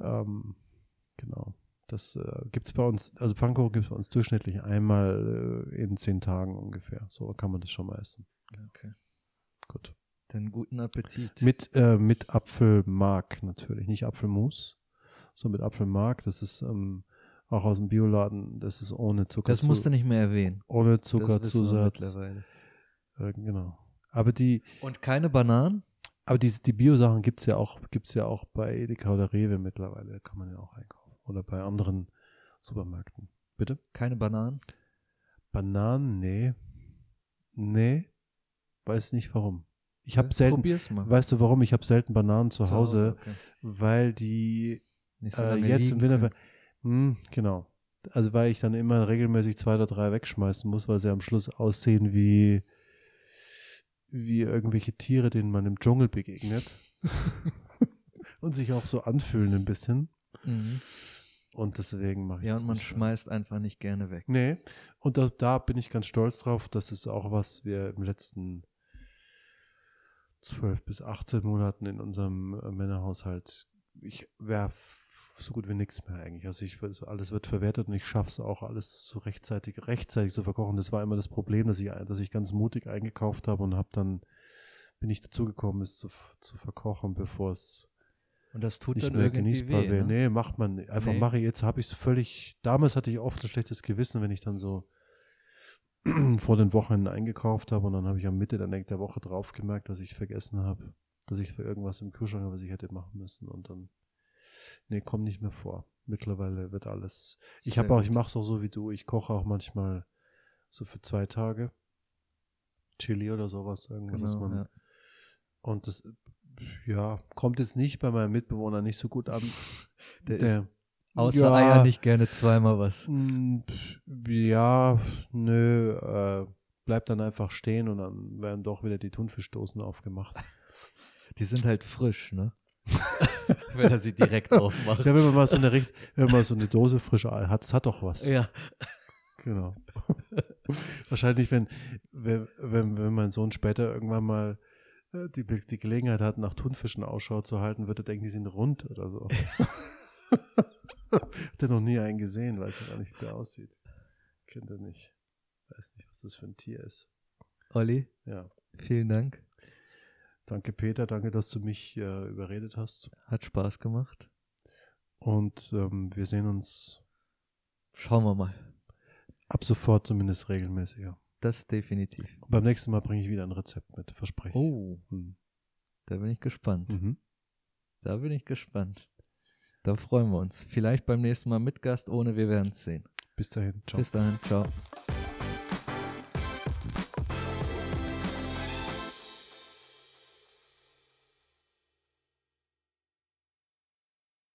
Ähm, genau. Das äh, gibt es bei uns, also Pfannkuchen gibt es bei uns durchschnittlich einmal äh, in zehn Tagen ungefähr. So kann man das schon mal essen. Okay. Gut. Dann guten Appetit. Mit, äh, mit Apfelmark natürlich, nicht Apfelmus, sondern mit Apfelmark. Das ist ähm, auch aus dem Bioladen, das ist ohne Zucker. das musst du nicht mehr erwähnen. ohne Zuckerzusatz. Äh, genau. Aber die, Und keine Bananen? aber die, die Bio-Sachen gibt es ja auch, gibt's ja auch bei Edeka oder Rewe mittlerweile, kann man ja auch einkaufen. Oder bei anderen Supermärkten. Bitte? Keine Bananen? Bananen? Nee. Nee. Weiß nicht warum. Ich habe selten, Probier's mal. weißt du warum? Ich habe selten Bananen zu, Zu Hause, okay. weil die Nicht so äh, jetzt im Winter, können. hm, genau. Also weil ich dann immer regelmäßig zwei oder drei wegschmeißen muss, weil sie am Schluss aussehen wie, wie irgendwelche Tiere, denen man im Dschungel begegnet. und sich auch so anfühlen ein bisschen. Mhm. Und deswegen mache ich Ja, das und man nicht mehr. schmeißt einfach nicht gerne weg. Nee, und da, da bin ich ganz stolz drauf. Das ist auch was wir im letzten 12 bis 18 Monaten in unserem äh, Männerhaushalt, ich werf so gut wie nichts mehr eigentlich. Also ich also alles wird verwertet und ich schaffe es auch alles so rechtzeitig, rechtzeitig zu verkochen. Das war immer das Problem, dass ich, dass ich ganz mutig eingekauft habe und habe dann bin ich dazugekommen, es zu, zu verkochen, bevor es Und das tut nicht dann mehr irgendwie genießbar weh, wäre. ne? Nee, macht man nicht. Einfach Nee. mache ich jetzt, habe ich es völlig, damals hatte ich oft ein schlechtes Gewissen, wenn ich dann so vor den Wochen eingekauft habe und dann habe ich am Mitte der, der Woche drauf gemerkt, dass ich vergessen habe, dass ich für irgendwas im Kühlschrank habe, was ich hätte machen müssen und dann, nee, kommt nicht mehr vor. Mittlerweile wird alles, ich habe auch, ich mache es auch so wie du, ich koche auch manchmal so für zwei Tage Chili oder sowas, irgendwas, was Genau, man ja. und das, ja, kommt jetzt nicht bei meinem Mitbewohner nicht so gut an. Der Der, Außer ja, Eier nicht gerne zweimal was. pf, Ja, nö, äh, bleibt dann einfach stehen und dann werden doch wieder die Thunfischdosen aufgemacht. Die sind halt frisch, ne? Wenn er sie direkt aufmacht. Ja, wenn man mal so eine, wenn man so eine Dose frische Ei hat, es hat doch was. Ja. Genau. Wahrscheinlich, wenn, wenn, wenn, wenn mein Sohn später irgendwann mal äh, die, die Gelegenheit hat, nach Thunfischen Ausschau zu halten, wird er denken, die sind rund oder so. hat er noch nie einen gesehen, weiß ja gar nicht, wie der aussieht. Kennt er nicht. Weiß nicht, was das für ein Tier ist. Olli, Ja. vielen Dank. Danke, Peter. Danke, dass du mich äh, überredet hast. Hat Spaß gemacht. Und ähm, wir sehen uns Schauen wir mal. ab sofort zumindest regelmäßiger. Das definitiv. Und beim nächsten Mal bringe ich wieder ein Rezept mit, verspreche ich. Oh, Hm. da bin ich gespannt. Mhm. Da bin ich gespannt. Da freuen wir uns. Vielleicht beim nächsten Mal mit Gast, ohne wir werden es sehen. Bis dahin. Ciao. Bis dahin, ciao.